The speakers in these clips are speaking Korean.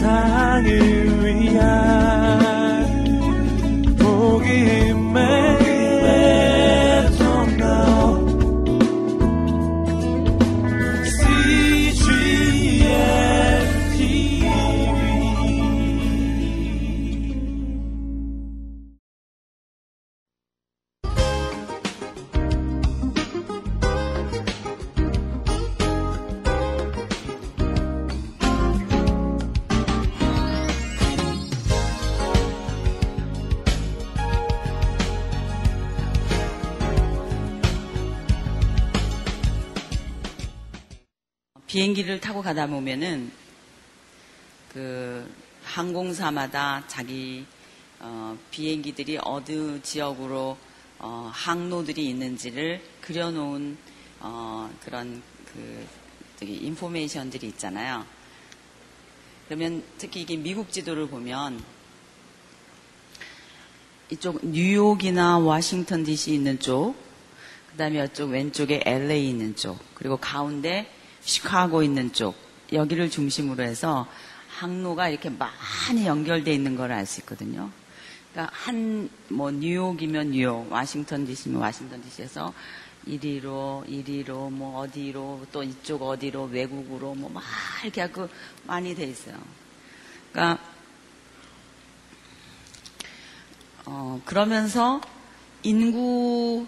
세상을 위한 비행기를 타고 가다 보면은 그 항공사마다 자기 어, 비행기들이 어느 지역으로 어, 항로들이 있는지를 그려놓은 어, 그런 그 저기 인포메이션들이 있잖아요. 그러면 특히 이게 미국 지도를 보면 이쪽 뉴욕이나 워싱턴 DC 있는 쪽, 그 다음에 이쪽 왼쪽에 LA 있는 쪽, 그리고 가운데 시카고 있는 쪽 여기를 중심으로 해서 항로가 이렇게 많이 연결되어 있는 걸 알 수 있거든요. 그러니까 한 뭐 뉴욕이면 뉴욕, 와싱턴 DC면 와싱턴 DC에서 이리로 이리로 뭐 어디로 또 이쪽 어디로 외국으로 뭐 막 이렇게 하고 많이 돼 있어요. 그러니까 어 그러면서 인구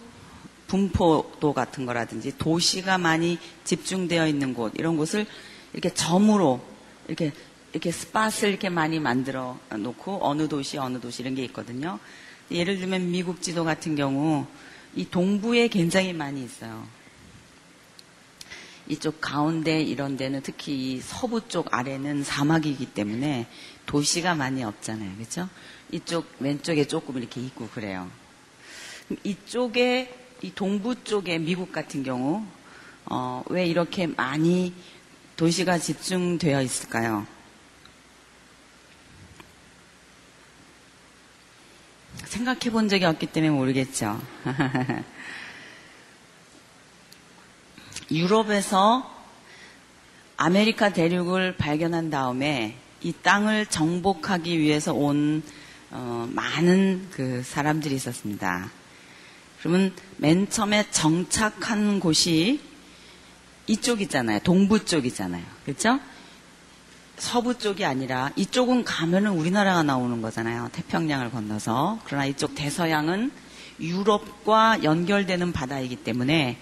분포도 같은 거라든지 도시가 많이 집중되어 있는 곳 이런 곳을 이렇게 점으로 이렇게 이렇게 스팟을 이렇게 많이 만들어 놓고 어느 도시 어느 도시 이런 게 있거든요. 예를 들면 미국 지도 같은 경우 이 동부에 굉장히 많이 있어요. 이쪽 가운데 이런 데는 특히 서부 쪽 아래는 사막이기 때문에 도시가 많이 없잖아요. 그렇죠? 이쪽 왼쪽에 조금 이렇게 있고 그래요. 이쪽에 이 동부 쪽에 미국 같은 경우 어, 왜 이렇게 많이 도시가 집중되어 있을까요? 생각해 본 적이 없기 때문에 모르겠죠. 유럽에서 아메리카 대륙을 발견한 다음에 이 땅을 정복하기 위해서 온 어, 많은 그 사람들이 있었습니다. 그러면 맨 처음에 정착한 곳이 이쪽이잖아요. 동부 쪽이잖아요. 그렇죠? 서부 쪽이 아니라 이쪽은 가면은 우리나라가 나오는 거잖아요. 태평양을 건너서. 그러나 이쪽 대서양은 유럽과 연결되는 바다이기 때문에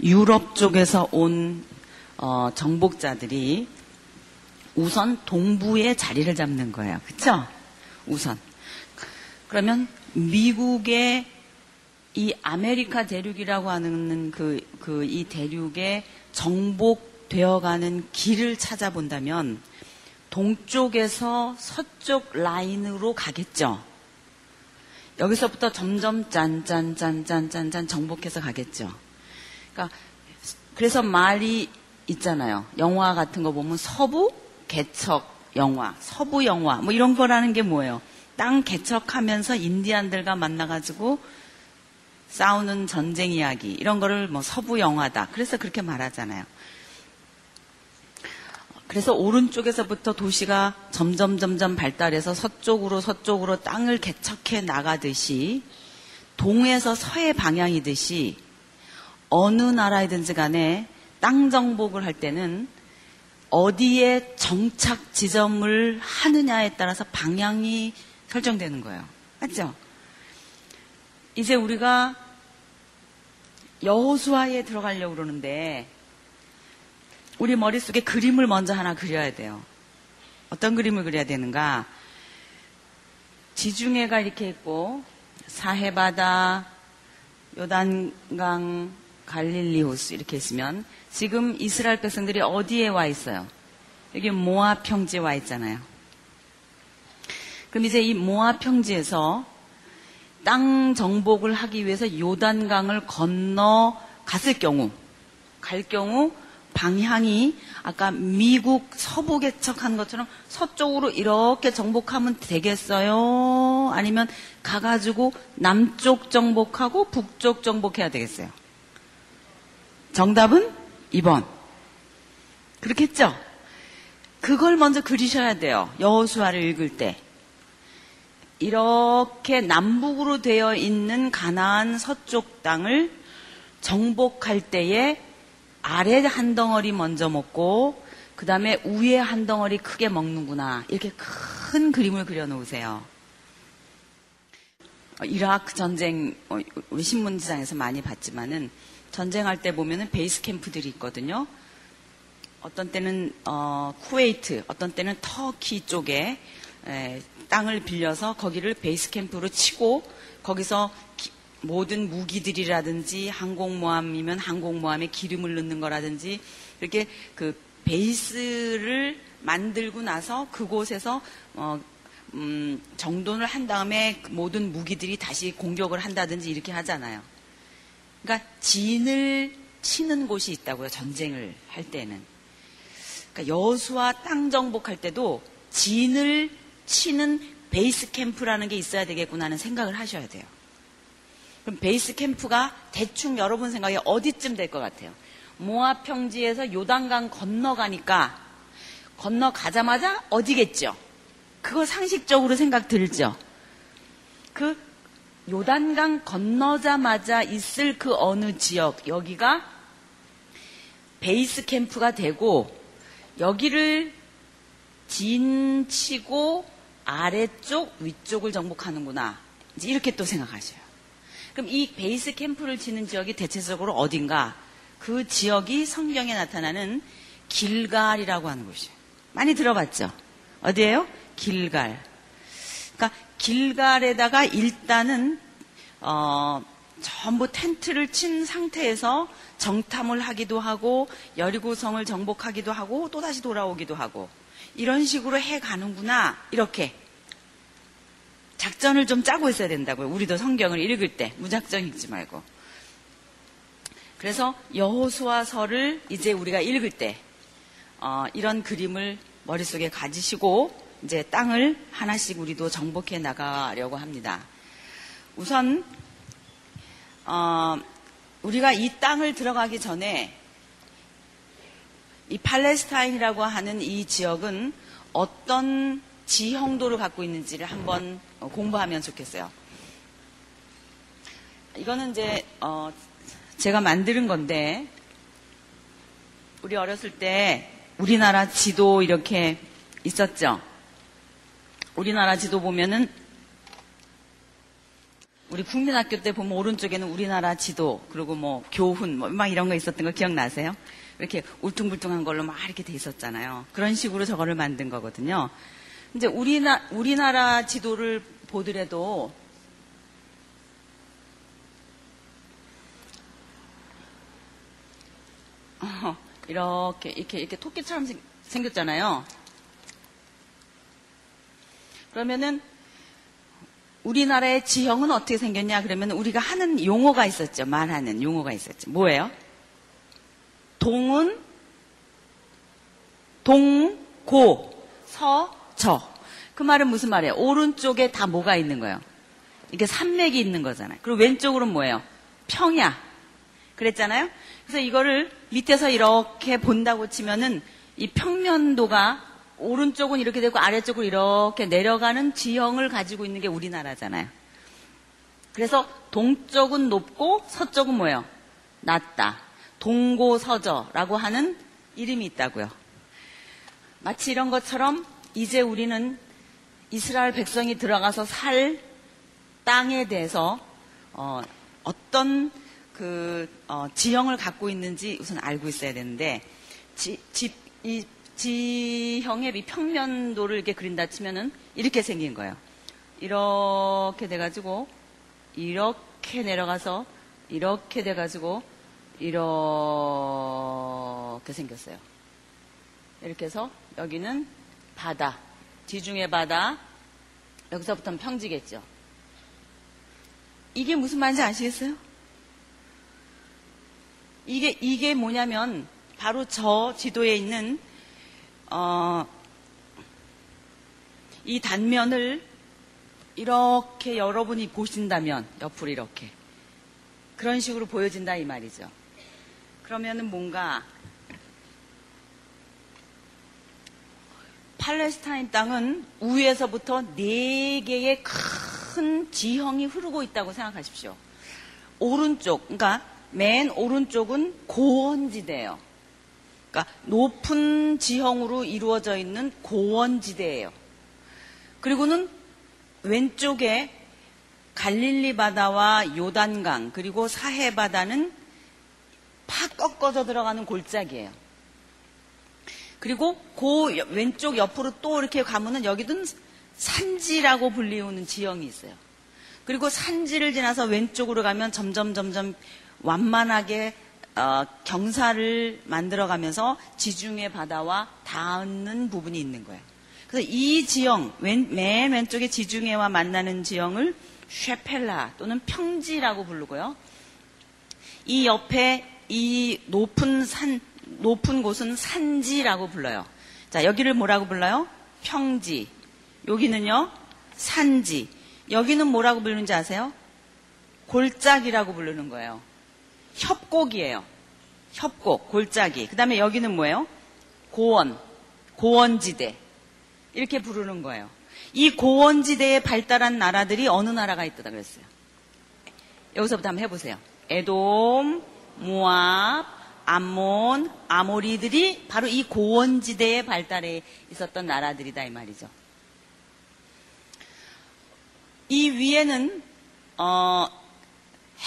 유럽 쪽에서 온 어, 정복자들이 우선 동부에 자리를 잡는 거예요. 그렇죠? 우선. 그러면 미국의 이 아메리카 대륙이라고 하는 그, 그, 이 대륙에 정복되어가는 길을 찾아본다면 동쪽에서 서쪽 라인으로 가겠죠. 여기서부터 점점 짠짠짠짠짠짠 정복해서 가겠죠. 그러니까 그래서 말이 있잖아요. 영화 같은 거 보면 서부 개척 영화, 서부 영화 뭐 이런 거라는 게 뭐예요? 땅 개척하면서 인디안들과 만나가지고 싸우는 전쟁 이야기 이런 거를 뭐 서부 영화다. 그래서 그렇게 말하잖아요. 그래서 오른쪽에서부터 도시가 점점 점점 발달해서 서쪽으로 서쪽으로 땅을 개척해 나가듯이 동에서 서해 방향이듯이 어느 나라이든지 간에 땅 정복을 할 때는 어디에 정착 지점을 하느냐에 따라서 방향이 설정되는 거예요. 맞죠? 이제 우리가 여호수아에 들어가려고 그러는데 우리 머릿속에 그림을 먼저 하나 그려야 돼요. 어떤 그림을 그려야 되는가? 지중해가 이렇게 있고 사해바다, 요단강, 갈릴리호스 이렇게 있으면 지금 이스라엘 백성들이 어디에 와 있어요? 여기 모압 평지에 와 있잖아요. 그럼 이제 이 모압 평지에서 땅 정복을 하기 위해서 요단강을 건너 갔을 경우, 갈 경우 방향이 아까 미국 서부 개척한 것처럼 서쪽으로 이렇게 정복하면 되겠어요? 아니면 가가지고 남쪽 정복하고 북쪽 정복해야 되겠어요? 정답은 2번. 그렇겠죠? 그걸 먼저 그리셔야 돼요. 여호수아를 읽을 때. 이렇게 남북으로 되어 있는 가나안 서쪽 땅을 정복할 때에 아래 한 덩어리 먼저 먹고 그 다음에 위에 한 덩어리 크게 먹는구나. 이렇게 큰 그림을 그려놓으세요. 어, 이라크 전쟁 어, 우리 신문지상에서 많이 봤지만은 전쟁할 때 보면은 베이스 캠프들이 있거든요. 어떤 때는 어, 쿠웨이트, 어떤 때는 터키 쪽에 에, 땅을 빌려서 거기를 베이스 캠프로 치고 거기서 기, 모든 무기들이라든지 항공모함이면 항공모함에 기름을 넣는 거라든지 이렇게 그 베이스를 만들고 나서 그곳에서 어, 음, 정돈을 한 다음에 그 모든 무기들이 다시 공격을 한다든지 이렇게 하잖아요. 그러니까 진을 치는 곳이 있다고요. 전쟁을 할 때는. 그러니까 여수와 땅 정복할 때도 진을 치는 베이스 캠프라는 게 있어야 되겠구나 하는 생각을 하셔야 돼요. 그럼 베이스 캠프가 대충 여러분 생각에 어디쯤 될 것 같아요? 모압 평지에서 요단강 건너가니까 건너가자마자 어디겠죠? 그거 상식적으로 생각 들죠? 그 요단강 건너자마자 있을 그 어느 지역, 여기가 베이스 캠프가 되고, 여기를 진치고 아래쪽, 위쪽을 정복하는구나. 이제 이렇게 또 생각하셔요. 그럼 이 베이스 캠프를 치는 지역이 대체적으로 어딘가? 그 지역이 성경에 나타나는 길갈이라고 하는 곳이에요. 많이 들어봤죠? 어디예요? 길갈. 그러니까 길갈에다가 일단은 어, 전부 텐트를 친 상태에서 정탐을 하기도 하고 여리고성을 정복하기도 하고 또 다시 돌아오기도 하고 이런 식으로 해 가는구나 이렇게 작전을 좀 짜고 있어야 된다고요. 우리도 성경을 읽을 때 무작정 읽지 말고. 그래서 여호수아서를 이제 우리가 읽을 때 어, 이런 그림을 머릿속에 가지시고 이제 땅을 하나씩 우리도 정복해 나가려고 합니다. 우선 어, 우리가 이 땅을 들어가기 전에 이 팔레스타인이라고 하는 이 지역은 어떤 지형도를 갖고 있는지를 한번 공부하면 좋겠어요. 이거는 이제 어, 제가 만드는 건데 우리 어렸을 때 우리나라 지도 이렇게 있었죠. 우리나라 지도 보면은 우리 국민학교 때 보면 오른쪽에는 우리나라 지도 그리고 뭐 교훈 뭐 막 이런 거 있었던 거 기억나세요? 이렇게 울퉁불퉁한 걸로 막 이렇게 돼 있었잖아요. 그런 식으로 저거를 만든 거거든요. 이제 우리나 우리나라 지도를 보더라도 어, 이렇게 이렇게 이렇게 토끼처럼 생, 생겼잖아요. 그러면은 우리나라의 지형은 어떻게 생겼냐 그러면 우리가 하는 용어가 있었죠. 말하는 용어가 있었죠. 뭐예요? 동은 동, 고, 서, 저. 그 말은 무슨 말이에요? 오른쪽에 다 뭐가 있는 거예요? 이게 산맥이 있는 거잖아요. 그리고 왼쪽으로는 뭐예요? 평야. 그랬잖아요? 그래서 이거를 밑에서 이렇게 본다고 치면은 이 평면도가 오른쪽은 이렇게 되고 아래쪽으로 이렇게 내려가는 지형을 가지고 있는 게 우리나라잖아요. 그래서 동쪽은 높고 서쪽은 뭐예요? 낮다. 동고서저라고 하는 이름이 있다고요. 마치 이런 것처럼 이제 우리는 이스라엘 백성이 들어가서 살 땅에 대해서 어, 떤 그, 어, 지형을 갖고 있는지 우선 알고 있어야 되는데, 지, 집, 이 지형의 이 평면도를 이렇게 그린다 치면은 이렇게 생긴 거예요. 이렇게 돼가지고, 이렇게 내려가서, 이렇게 돼가지고, 이렇게 생겼어요. 이렇게 해서, 여기는 바다, 지중해 바다, 여기서부터는 평지겠죠. 이게 무슨 말인지 아시겠어요? 이게, 이게 뭐냐면, 바로 저 지도에 있는, 어, 이 단면을 이렇게 여러분이 보신다면, 옆으로 이렇게. 그런 식으로 보여진다, 이 말이죠. 그러면은 뭔가, 팔레스타인 땅은 우에서부터 네 개의 큰 지형이 흐르고 있다고 생각하십시오. 오른쪽, 그러니까 맨 오른쪽은 고원지대예요. 그러니까 높은 지형으로 이루어져 있는 고원지대예요. 그리고는 왼쪽에 갈릴리 바다와 요단강 그리고 사해 바다는 팍 꺾어져 들어가는 골짜기예요. 그리고 그 왼쪽 옆으로 또 이렇게 가면은 여기는 산지라고 불리우는 지형이 있어요. 그리고 산지를 지나서 왼쪽으로 가면 점점 점점 완만하게 어, 경사를 만들어가면서 지중해 바다와 닿는 부분이 있는 거예요. 그래서 이 지형, 맨, 맨 왼쪽에 지중해와 만나는 지형을 쉐펠라 또는 평지라고 부르고요. 이 옆에 이 높은 산, 높은 곳은 산지라고 불러요. 자, 여기를 뭐라고 불러요? 평지. 여기는요, 산지. 여기는 뭐라고 부르는지 아세요? 골짜기라고 부르는 거예요. 협곡이에요. 협곡, 골짜기. 그 다음에 여기는 뭐예요? 고원, 고원지대. 이렇게 부르는 거예요. 이 고원지대에 발달한 나라들이 어느 나라가 있다 그랬어요? 여기서부터 한번 해보세요. 에돔, 모압, 암몬, 아모리들이 바로 이 고원지대에 발달해 있었던 나라들이다 이 말이죠. 이 위에는 어,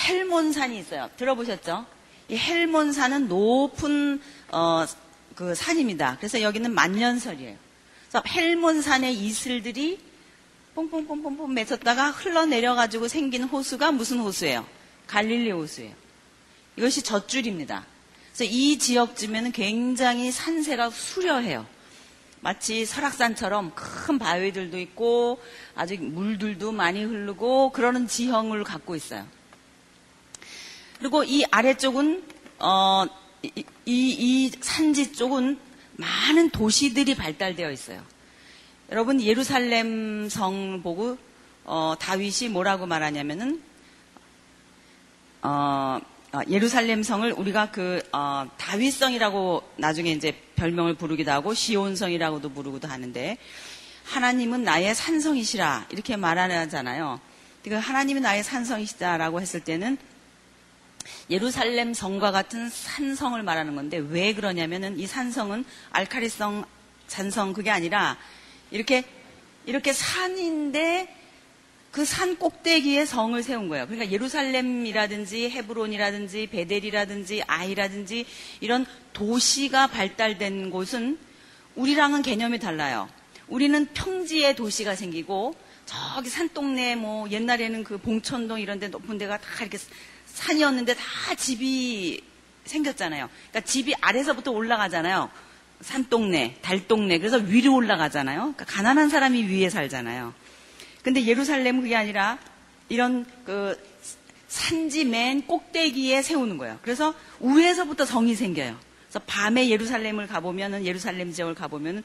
헬몬산이 있어요. 들어보셨죠? 이 헬몬산은 높은 어, 그 산입니다. 그래서 여기는 만년설이에요. 그래서 헬몬산의 이슬들이 뽕뽕뽕뽕뽕 맺었다가 흘러내려가지고 생긴 호수가 무슨 호수예요? 갈릴리 호수예요. 이것이 젖줄입니다. 그래서 이 지역쯤에는 굉장히 산세가 수려해요. 마치 설악산처럼 큰 바위들도 있고 아주 물들도 많이 흐르고 그러는 지형을 갖고 있어요. 그리고 이 아래쪽은 어, 이, 이, 이 산지 쪽은 많은 도시들이 발달되어 있어요. 여러분 예루살렘 성 보고 어, 다윗이 뭐라고 말하냐면은 어, 어, 예루살렘 성을 우리가 그 어, 다윗성이라고 나중에 이제 별명을 부르기도 하고 시온성이라고도 부르기도 하는데 하나님은 나의 산성이시라 이렇게 말하잖아요. 그러니까 하나님은 나의 산성이시다라고 했을 때는 예루살렘 성과 같은 산성을 말하는 건데 왜 그러냐면은 이 산성은 알카리성 산성 그게 아니라 이렇게 이렇게 산인데 그 산 꼭대기에 성을 세운 거예요. 그러니까 예루살렘이라든지 헤브론이라든지 베델이라든지 아이라든지 이런 도시가 발달된 곳은 우리랑은 개념이 달라요. 우리는 평지에 도시가 생기고 저기 산동네 뭐 옛날에는 그 봉천동 이런 데 높은 데가 다 이렇게 산이었는데 다 집이 생겼잖아요. 그러니까 집이 아래서부터 올라가잖아요. 산동네, 달동네. 그래서 위로 올라가잖아요. 그러니까 가난한 사람이 위에 살잖아요. 근데 예루살렘은 그게 아니라 이런 그 산지 맨 꼭대기에 세우는 거예요. 그래서 위에서부터 성이 생겨요. 그래서 밤에 예루살렘을 가보면은 예루살렘 지역을 가보면은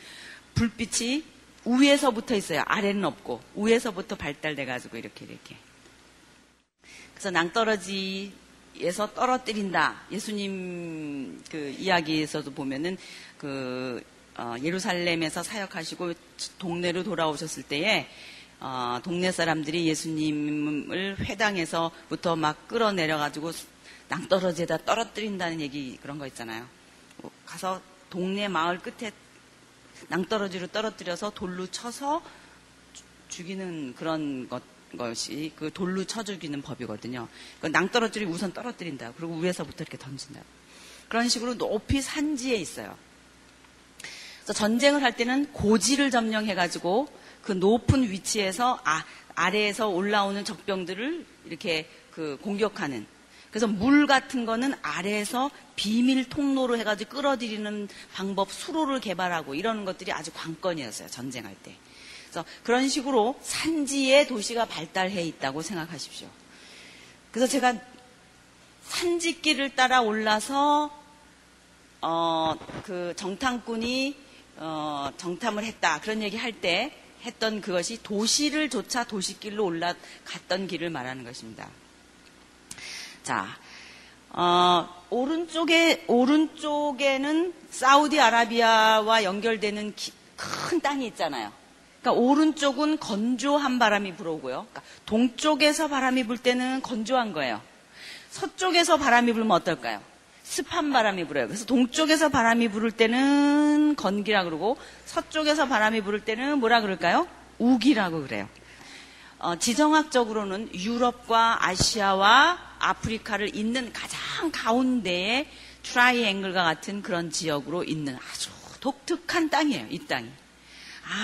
불빛이 위에서부터 있어요. 아래는 없고 위에서부터 발달돼 가지고 이렇게 이렇게. 그래서 낭떠러지에서 떨어뜨린다. 예수님 그 이야기에서도 보면은 그 어, 예루살렘에서 사역하시고 동네로 돌아오셨을 때에 어, 동네 사람들이 예수님을 회당에서부터 막 끌어내려가지고 낭떠러지에다 떨어뜨린다는 얘기 그런 거 있잖아요. 뭐 가서 동네 마을 끝에 낭떠러지로 떨어뜨려서 돌로 쳐서 죽이는 그런 것, 것이 그 돌로 쳐 죽이는 법이거든요. 그 낭떠러지를 우선 떨어뜨린다. 그리고 위에서부터 이렇게 던진다. 그런 식으로 높이 산지에 있어요. 그래서 전쟁을 할 때는 고지를 점령해가지고 그 높은 위치에서 아, 아래에서 올라오는 적병들을 이렇게 그 공격하는 그래서 물 같은 거는 아래에서 비밀 통로로 해가지고 끌어들이는 방법 수로를 개발하고 이러는 것들이 아주 관건이었어요 전쟁할 때. 그래서 그런 식으로 산지에 도시가 발달해 있다고 생각하십시오. 그래서 제가 산지길을 따라 올라서 어, 그 정탐꾼이 어, 정탐을 했다 그런 얘기 할 때 했던 그것이 도시를 조차 도시길로 올라갔던 길을 말하는 것입니다. 자, 어, 오른쪽에 오른쪽에는 사우디아라비아와 연결되는 기, 큰 땅이 있잖아요. 그러니까 오른쪽은 건조한 바람이 불어오고요. 그러니까 동쪽에서 바람이 불 때는 건조한 거예요. 서쪽에서 바람이 불면 어떨까요? 습한 바람이 불어요. 그래서 동쪽에서 바람이 불을 때는 건기라 그러고 서쪽에서 바람이 불을 때는 뭐라 그럴까요? 우기라고 그래요. 어, 지정학적으로는 유럽과 아시아와 아프리카를 잇는 가장 가운데에 트라이앵글과 같은 그런 지역으로 있는 아주 독특한 땅이에요. 이 땅이.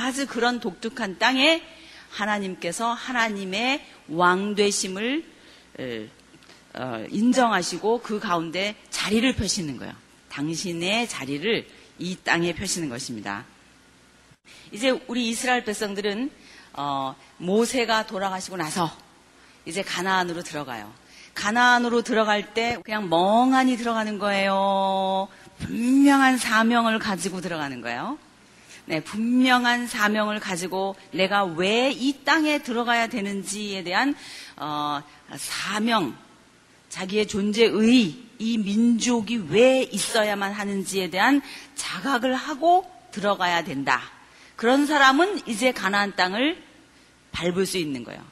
아주 그런 독특한 땅에 하나님께서 하나님의 왕되심을 어, 인정하시고 그 가운데 자리를 펴시는 거예요. 당신의 자리를 이 땅에 펴시는 것입니다. 이제 우리 이스라엘 백성들은 어, 모세가 돌아가시고 나서 이제 가나안으로 들어가요. 가나안으로 들어갈 때 그냥 멍하니 들어가는 거예요. 분명한 사명을 가지고 들어가는 거예요. 네, 분명한 사명을 가지고 내가 왜 이 땅에 들어가야 되는지에 대한 어, 사명, 자기의 존재의 이 민족이 왜 있어야만 하는지에 대한 자각을 하고 들어가야 된다. 그런 사람은 이제 가나안 땅을 밟을 수 있는 거예요.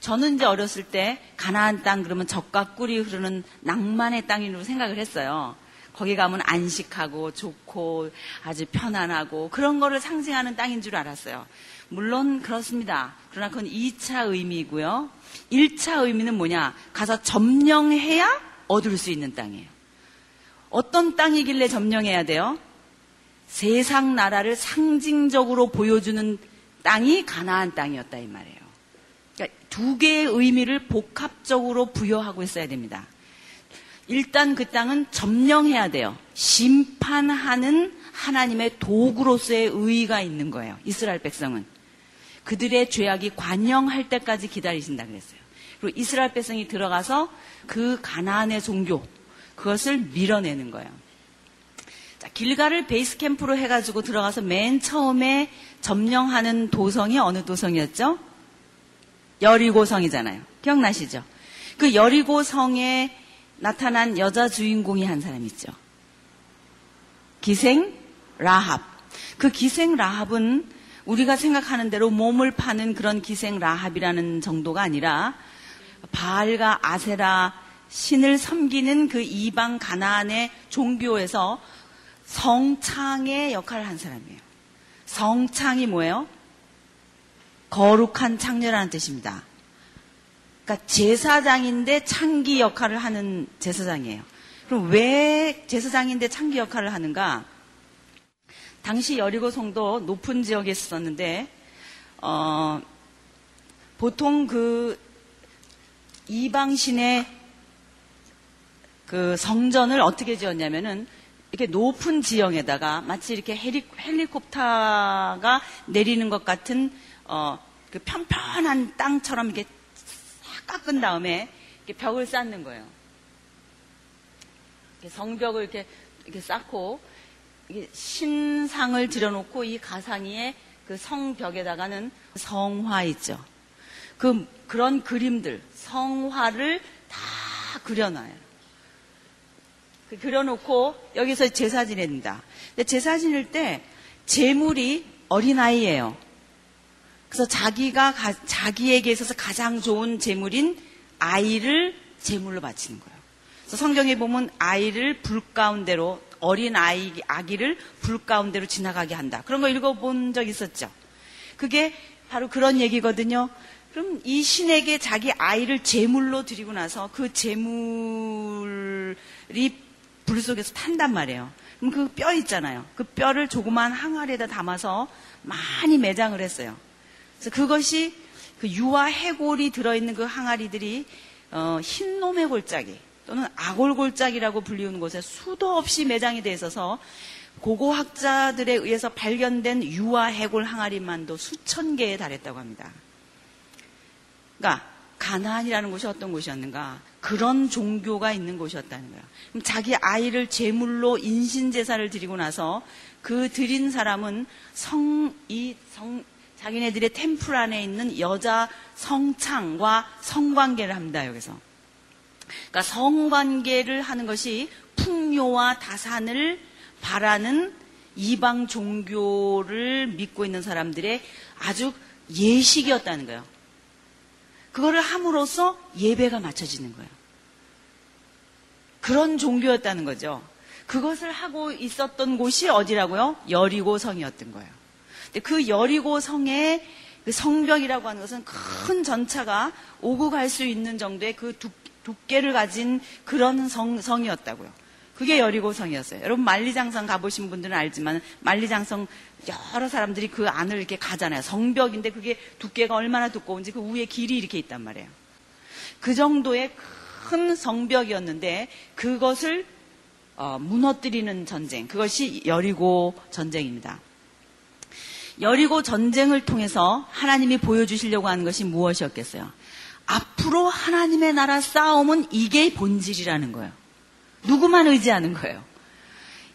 저는 이제 어렸을 때 가나안 땅 그러면 적과 꿀이 흐르는 낭만의 땅이라고 생각을 했어요. 거기 가면 안식하고 좋고 아주 편안하고 그런 거를 상징하는 땅인 줄 알았어요. 물론 그렇습니다. 그러나 그건 2차 의미이고요. 1차 의미는 뭐냐? 가서 점령해야 얻을 수 있는 땅이에요. 어떤 땅이길래 점령해야 돼요? 세상 나라를 상징적으로 보여주는 땅이 가나안 땅이었다 이 말이에요. 그러니까 두 개의 의미를 복합적으로 부여하고 있어야 됩니다. 일단 그 땅은 점령해야 돼요. 심판하는 하나님의 도구로서의 의의가 있는 거예요. 이스라엘 백성은. 그들의 죄악이 관영할 때까지 기다리신다 그랬어요. 그리고 이스라엘 백성이 들어가서 그 가나안의 종교, 그것을 밀어내는 거예요. 자, 길가를 베이스 캠프로 해가지고 들어가서 맨 처음에 점령하는 도성이 어느 도성이었죠? 여리고성이잖아요. 기억나시죠? 그 여리고성에 나타난 여자 주인공이 한 사람 있죠. 기생 라합. 그 기생 라합은 우리가 생각하는 대로 몸을 파는 그런 기생 라합이라는 정도가 아니라 바알과 아세라 신을 섬기는 그 이방 가나안의 종교에서 성창의 역할을 한 사람이에요. 성창이 뭐예요? 거룩한 창녀라는 뜻입니다. 그러니까 제사장인데 창기 역할을 하는 제사장이에요. 그럼 왜 제사장인데 창기 역할을 하는가? 당시 여리고 성도 높은 지역에 있었는데 어, 보통 그 이방신의 그 성전을 어떻게 지었냐면은 이렇게 높은 지형에다가 마치 이렇게 헬리, 헬리콥터가 내리는 것 같은 어, 그 편편한 땅처럼 이렇게 싹 깎은 다음에 이렇게 벽을 쌓는 거예요. 이렇게 성벽을 이렇게 이렇게 쌓고 신상을 들여놓고 이 가상이의 그 성벽에다가는 성화 있죠. 그 그런 그림들 성화를 다 그려놔요. 그 그려놓고 여기서 제사 지냅니다. 근데 제사 지낼 때 재물이 어린아이예요. 그래서 자기가 가, 자기에게 있어서 가장 좋은 재물인 아이를 재물로 바치는 거예요. 성경에 보면 아이를 불 가운데로 어린 아이 아기를 불 가운데로 지나가게 한다. 그런 거 읽어본 적 있었죠. 그게 바로 그런 얘기거든요. 그럼 이 신에게 자기 아이를 제물로 드리고 나서 그 제물이 불 속에서 탄단 말이에요. 그럼 그 뼈 있잖아요. 그 뼈를 조그만 항아리에다 담아서 많이 매장을 했어요. 그래서 그것이 그 유아 해골이 들어있는 그 항아리들이 어, 흰 놈의 골짜기 또는 아골골짜기라고 불리우는 곳에 수도 없이 매장이 돼 있어서 고고학자들에 의해서 발견된 유아 해골 항아리만도 수천 개에 달했다고 합니다. 그러니까 가나안이라는 곳이 어떤 곳이었는가? 그런 종교가 있는 곳이었다는 거예요. 그럼 자기 아이를 제물로 인신 제사를 드리고 나서 그 드린 사람은 성 이 성 자기네들의 템플 안에 있는 여자 성창과 성관계를 합니다. 여기서. 그러니까 성관계를 하는 것이 풍요와 다산을 바라는 이방 종교를 믿고 있는 사람들의 아주 예식이었다는 거예요. 그거를 함으로써 예배가 맞춰지는 거예요. 그런 종교였다는 거죠. 그것을 하고 있었던 곳이 어디라고요? 여리고 성이었던 거예요. 근데 그 여리고 성의 그 성벽이라고 하는 것은 큰 전차가 오고 갈 수 있는 정도의 그 두 께, 를 가진 그런 성, 성이었다고요. 그게 여리고 성이었어요. 여러분 만리장성 가보신 분들은 알지만 만리장성 여러 사람들이 그 안을 이렇게 가잖아요. 성벽인데 그게 두께가 얼마나 두꺼운지 그 위에 길이 이렇게 있단 말이에요. 그 정도의 큰 성벽이었는데 그것을 어, 무너뜨리는 전쟁, 그것이 여리고 전쟁입니다. 여리고 전쟁을 통해서 하나님이 보여주시려고 하는 것이 무엇이었겠어요? 앞으로 하나님의 나라 싸움은 이게 본질이라는 거예요. 누구만 의지하는 거예요.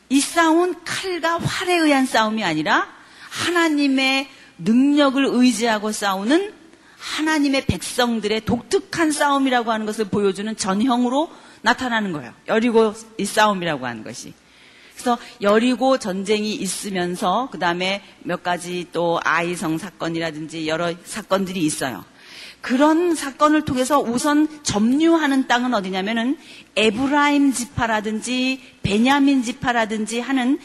이 싸움은 칼과 활에 의한 싸움이 아니라 하나님의 능력을 의지하고 싸우는 하나님의 백성들의 독특한 싸움이라고 하는 것을 보여주는 전형으로 나타나는 거예요. 여리고 이 싸움이라고 하는 것이. 그래서 여리고 전쟁이 있으면서 그 다음에 몇 가지 또 아이성 사건이라든지 여러 사건들이 있어요. 그런 사건을 통해서 우선 점유하는 땅은 어디냐면은 에브라임 지파라든지 베냐민 지파라든지 하는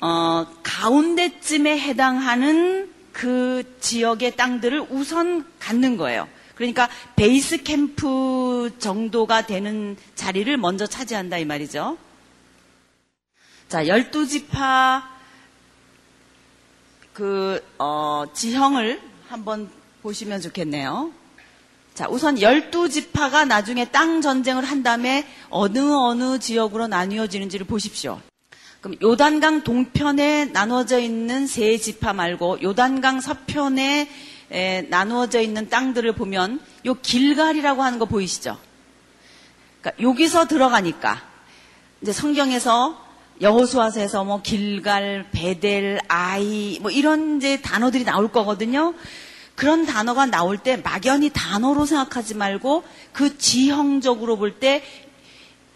어, 가운데쯤에 해당하는 그 지역의 땅들을 우선 갖는 거예요. 그러니까 베이스 캠프 정도가 되는 자리를 먼저 차지한다 이 말이죠. 자, 열두 지파 그 어, 지형을 한번 보시면 좋겠네요. 자, 우선 열두 지파가 나중에 땅 전쟁을 한 다음에 어느 어느 지역으로 나뉘어지는지를 보십시오. 그럼 요단강 동편에 나누어져 있는 세 지파 말고 요단강 서편에 에, 나누어져 있는 땅들을 보면 요 길갈이라고 하는 거 보이시죠? 그러니까 여기서 들어가니까 이제 성경에서 여호수아서에서 뭐 길갈, 베델, 아이 뭐 이런 이제 단어들이 나올 거거든요. 그런 단어가 나올 때 막연히 단어로 생각하지 말고 그 지형적으로 볼 때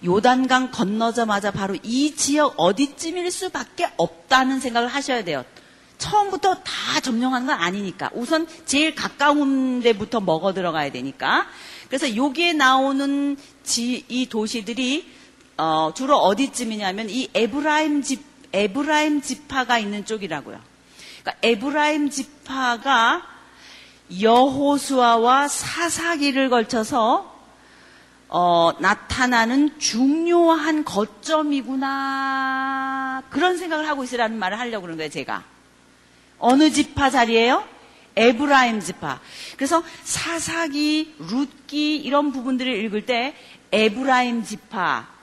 요단강 건너자마자 바로 이 지역 어디쯤일 수밖에 없다는 생각을 하셔야 돼요. 처음부터 다 점령하는 건 아니니까. 우선 제일 가까운 데부터 먹어 들어가야 되니까. 그래서 여기에 나오는 지, 이 도시들이 어, 주로 어디쯤이냐면 이 에브라임 집 에브라임 지파가 있는 쪽이라고요. 그러니까 에브라임 지파가 여호수아와 사사기를 걸쳐서 어, 나타나는 중요한 거점이구나. 그런 생각을 하고 있으라는 말을 하려고 그러는 거예요 제가. 어느 지파 자리예요? 에브라임 지파. 그래서 사사기, 룻기 이런 부분들을 읽을 때 에브라임 지파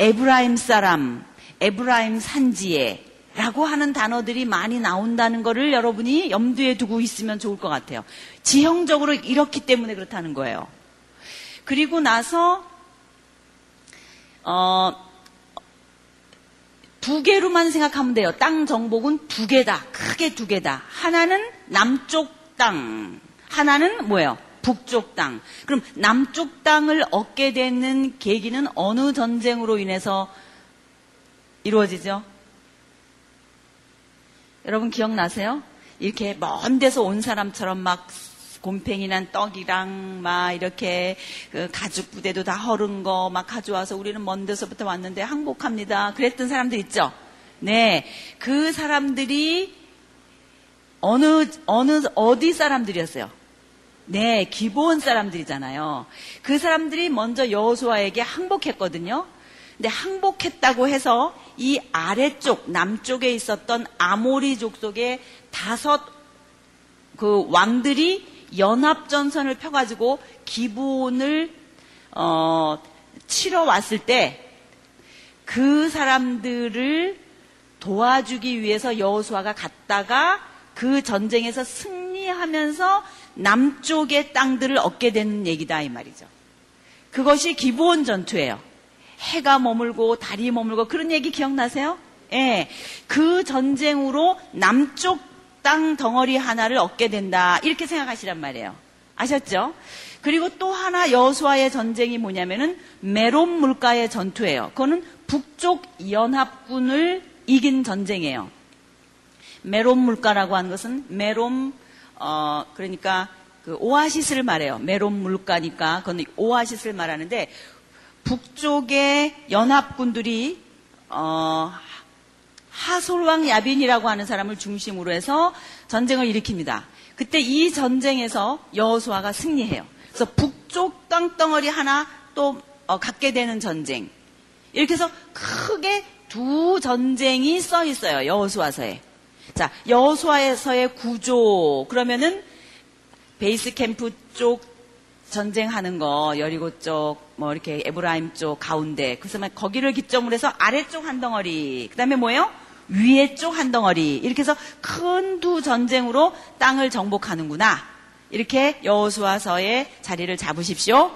에브라임 사람, 에브라임 산지에 라고 하는 단어들이 많이 나온다는 것을 여러분이 염두에 두고 있으면 좋을 것 같아요. 지형적으로 이렇기 때문에 그렇다는 거예요. 그리고 나서 어, 두 개로만 생각하면 돼요. 땅 정복은 두 개다. 크게 두 개다. 하나는 남쪽 땅, 하나는 뭐예요? 북쪽 땅. 그럼 남쪽 땅을 얻게 되는 계기는 어느 전쟁으로 인해서 이루어지죠? 여러분 기억나세요? 이렇게 먼 데서 온 사람처럼 막 곰팽이 난 떡이랑 막 이렇게 그 가죽 부대도 다 허른 거 막 가져와서 우리는 먼 데서부터 왔는데 항복합니다. 그랬던 사람들 있죠? 네. 그 사람들이 어느, 어느, 어디 사람들이었어요? 네, 기본 사람들이잖아요. 그 사람들이 먼저 여호수아에게 항복했거든요. 근데 항복했다고 해서 이 아래쪽 남쪽에 있었던 아모리 족속의 다섯 그 왕들이 연합 전선을 펴가지고 기본을 어, 치러 왔을 때 그 사람들을 도와주기 위해서 여호수아가 갔다가 그 전쟁에서 승리하면서 남쪽의 땅들을 얻게 되는 얘기다 이 말이죠. 그것이 기본 전투예요. 해가 머물고 달이 머물고 그런 얘기 기억나세요? 예. 그 전쟁으로 남쪽 땅 덩어리 하나를 얻게 된다. 이렇게 생각하시란 말이에요. 아셨죠? 그리고 또 하나 여수와의 전쟁이 뭐냐면은 메론 물가의 전투예요. 그거는 북쪽 연합군을 이긴 전쟁이에요. 메롬 물가라고 하는 것은 메롬 어 그러니까 그 오아시스를 말해요. 메롬 물가니까 그건 오아시스를 말하는데 북쪽의 연합군들이 어 하솔왕 야빈이라고 하는 사람을 중심으로 해서 전쟁을 일으킵니다. 그때 이 전쟁에서 여호수아가 승리해요. 그래서 북쪽 땅덩어리 하나 또 어, 갖게 되는 전쟁. 이렇게 해서 크게 두 전쟁이 써 있어요. 여호수아서에. 자, 여호수아서의 구조. 그러면은 베이스 캠프 쪽 전쟁하는 거, 여리고 쪽, 뭐 이렇게 에브라임 쪽 가운데. 그래서 거기를 기점으로 해서 아래쪽 한 덩어리. 그 다음에 뭐예요? 위에 쪽 한 덩어리. 이렇게 해서 큰 두 전쟁으로 땅을 정복하는구나. 이렇게 여호수아서의 자리를 잡으십시오.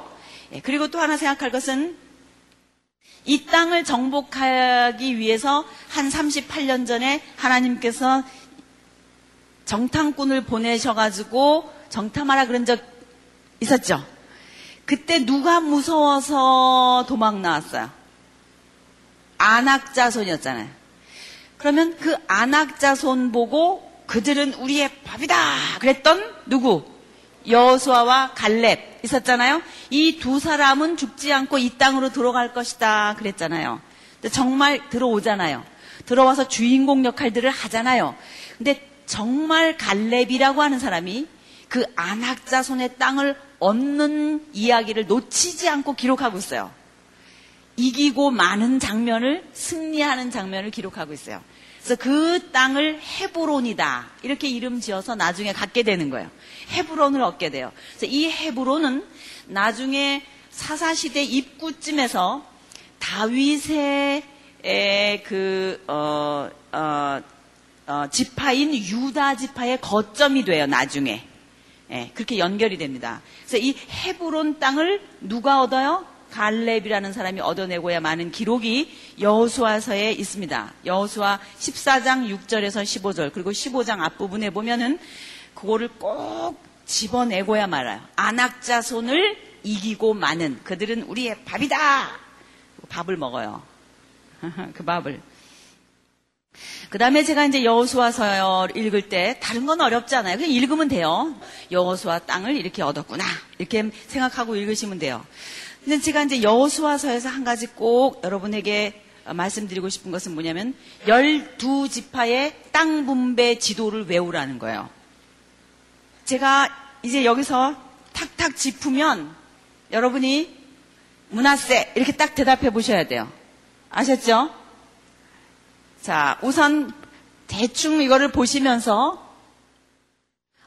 예, 그리고 또 하나 생각할 것은 이 땅을 정복하기 위해서 한 38년 전에 하나님께서 정탐꾼을 보내셔가지고 정탐하라 그런 적 있었죠. 그때 누가 무서워서 도망 나왔어요? 안악자손이었잖아요. 그러면 그 안악자손 보고 그들은 우리의 밥이다 그랬던 누구? 여수아와 갈렙 있었잖아요. 이 두 사람은 죽지 않고 이 땅으로 들어갈 것이다 그랬잖아요. 정말 들어오잖아요. 들어와서 주인공 역할들을 하잖아요. 근데 정말 갈렙이라고 하는 사람이 그 안악자 손의 땅을 얻는 이야기를 놓치지 않고 기록하고 있어요. 이기고 많은 장면을 승리하는 장면을 기록하고 있어요. 그래서 그 땅을 헤브론이다. 이렇게 이름 지어서 나중에 갖게 되는 거예요. 헤브론을 얻게 돼요. 그래서 이 헤브론은 나중에 사사시대 입구쯤에서 다윗의 그, 어, 어, 어, 지파인 유다 지파의 거점이 돼요, 나중에. 예, 그렇게 연결이 됩니다. 그래서 이 헤브론 땅을 누가 얻어요? 갈렙이라는 사람이 얻어내고야 많은 기록이 여호수아서에 있습니다. 여호수아 14장 6절에서 15절 그리고 15장 앞부분에 보면은 그거를 꼭 집어내고야 말아요. 안악자 손을 이기고 많은 그들은 우리의 밥이다. 밥을 먹어요. 그 밥을. 그 다음에 제가 이제 여호수아서 읽을 때 다른 건 어렵잖아요. 그냥 읽으면 돼요. 여호수아 땅을 이렇게 얻었구나 이렇게 생각하고 읽으시면 돼요. 근데 제가 이제 여호수아서에서 한 가지 꼭 여러분에게 말씀드리고 싶은 것은 뭐냐면 열두 지파의 땅 분배 지도를 외우라는 거예요. 제가 이제 여기서 탁탁 짚으면 여러분이 문화세 이렇게 딱 대답해 보셔야 돼요. 아셨죠? 자, 우선 대충 이거를 보시면서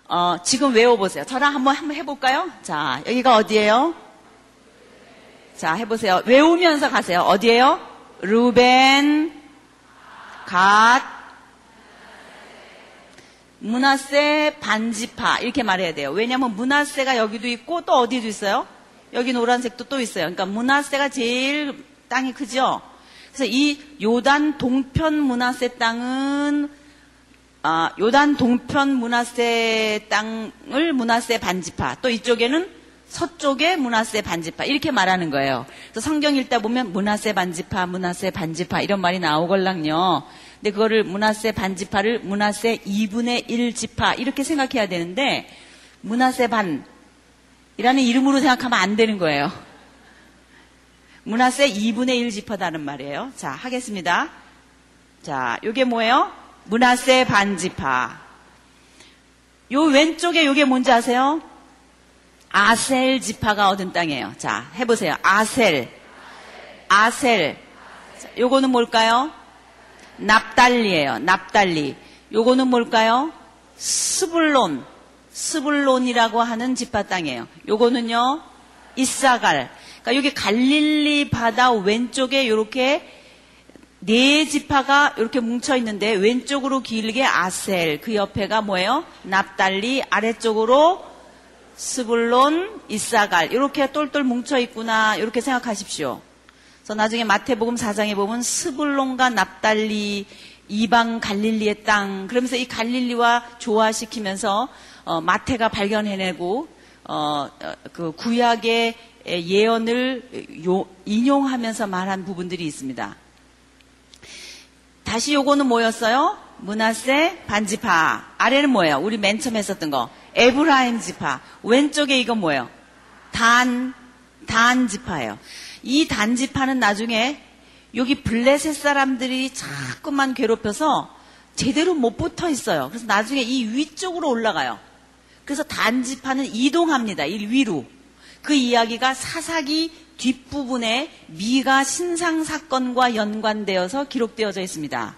어, 지금 외워보세요. 저랑 한번 한번 해볼까요? 자, 여기가 어디예요? 자, 해보세요. 외우면서 가세요. 어디예요? 루벤, 갓, 문하세, 반지파 이렇게 말해야 돼요. 왜냐하면 문하세가 여기도 있고 또 어디도 있어요? 여기 노란색도 또 있어요. 그러니까 문하세가 제일 땅이 크죠. 그래서 이 요단 동편 문하세 땅은 아, 요단 동편 문하세 땅을 문하세 반지파 또 이쪽에는 서쪽에 문하세 반지파 이렇게 말하는 거예요. 그래서 성경 읽다 보면 문하세 반지파, 문하세 반지파 이런 말이 나오걸랑요. 근데 그거를 문하세 반지파를 문하세 2분의 1 지파 이렇게 생각해야 되는데 문하세 반이라는 이름으로 생각하면 안 되는 거예요. 문하세 2분의 1 지파다는 말이에요. 자, 하겠습니다. 자, 요게 뭐예요? 문하세 반지파. 요 왼쪽에 요게 뭔지 아세요? 아셀 지파가 얻은 땅이에요. 자, 해보세요. 아셀. 아셀. 자, 요거는 뭘까요? 납달리예요. 납달리. 요거는 뭘까요? 스불론. 스불론이라고 하는 지파 땅이에요. 요거는요, 이사갈. 그러니까 여기 갈릴리 바다 왼쪽에 이렇게 네 지파가 이렇게 뭉쳐 있는데 왼쪽으로 길게 아셀, 그 옆에가 뭐예요? 납달리, 아래쪽으로 스불론, 이사갈 이렇게 똘똘 뭉쳐 있구나 이렇게 생각하십시오. 그래서 나중에 마태복음 4장에 보면 스불론과 납달리 이방 갈릴리의 땅 그러면서 이 갈릴리와 조화시키면서 어, 마태가 발견해내고 어, 어그 구약의 예언을 인용하면서 말한 부분들이 있습니다. 다시 요거는 뭐였어요? 문하세 반지파. 아래는 뭐예요? 우리 맨 처음 했었던 거. 에브라임 지파. 왼쪽에 이건 뭐예요? 단, 단 지파예요. 이 단 지파는 나중에 여기 블레셋 사람들이 자꾸만 괴롭혀서 제대로 못 붙어 있어요. 그래서 나중에 이 위쪽으로 올라가요. 그래서 단 지파는 이동합니다. 이 위로. 그 이야기가 사사기 뒷부분에 미가 신상 사건과 연관되어서 기록되어져 있습니다.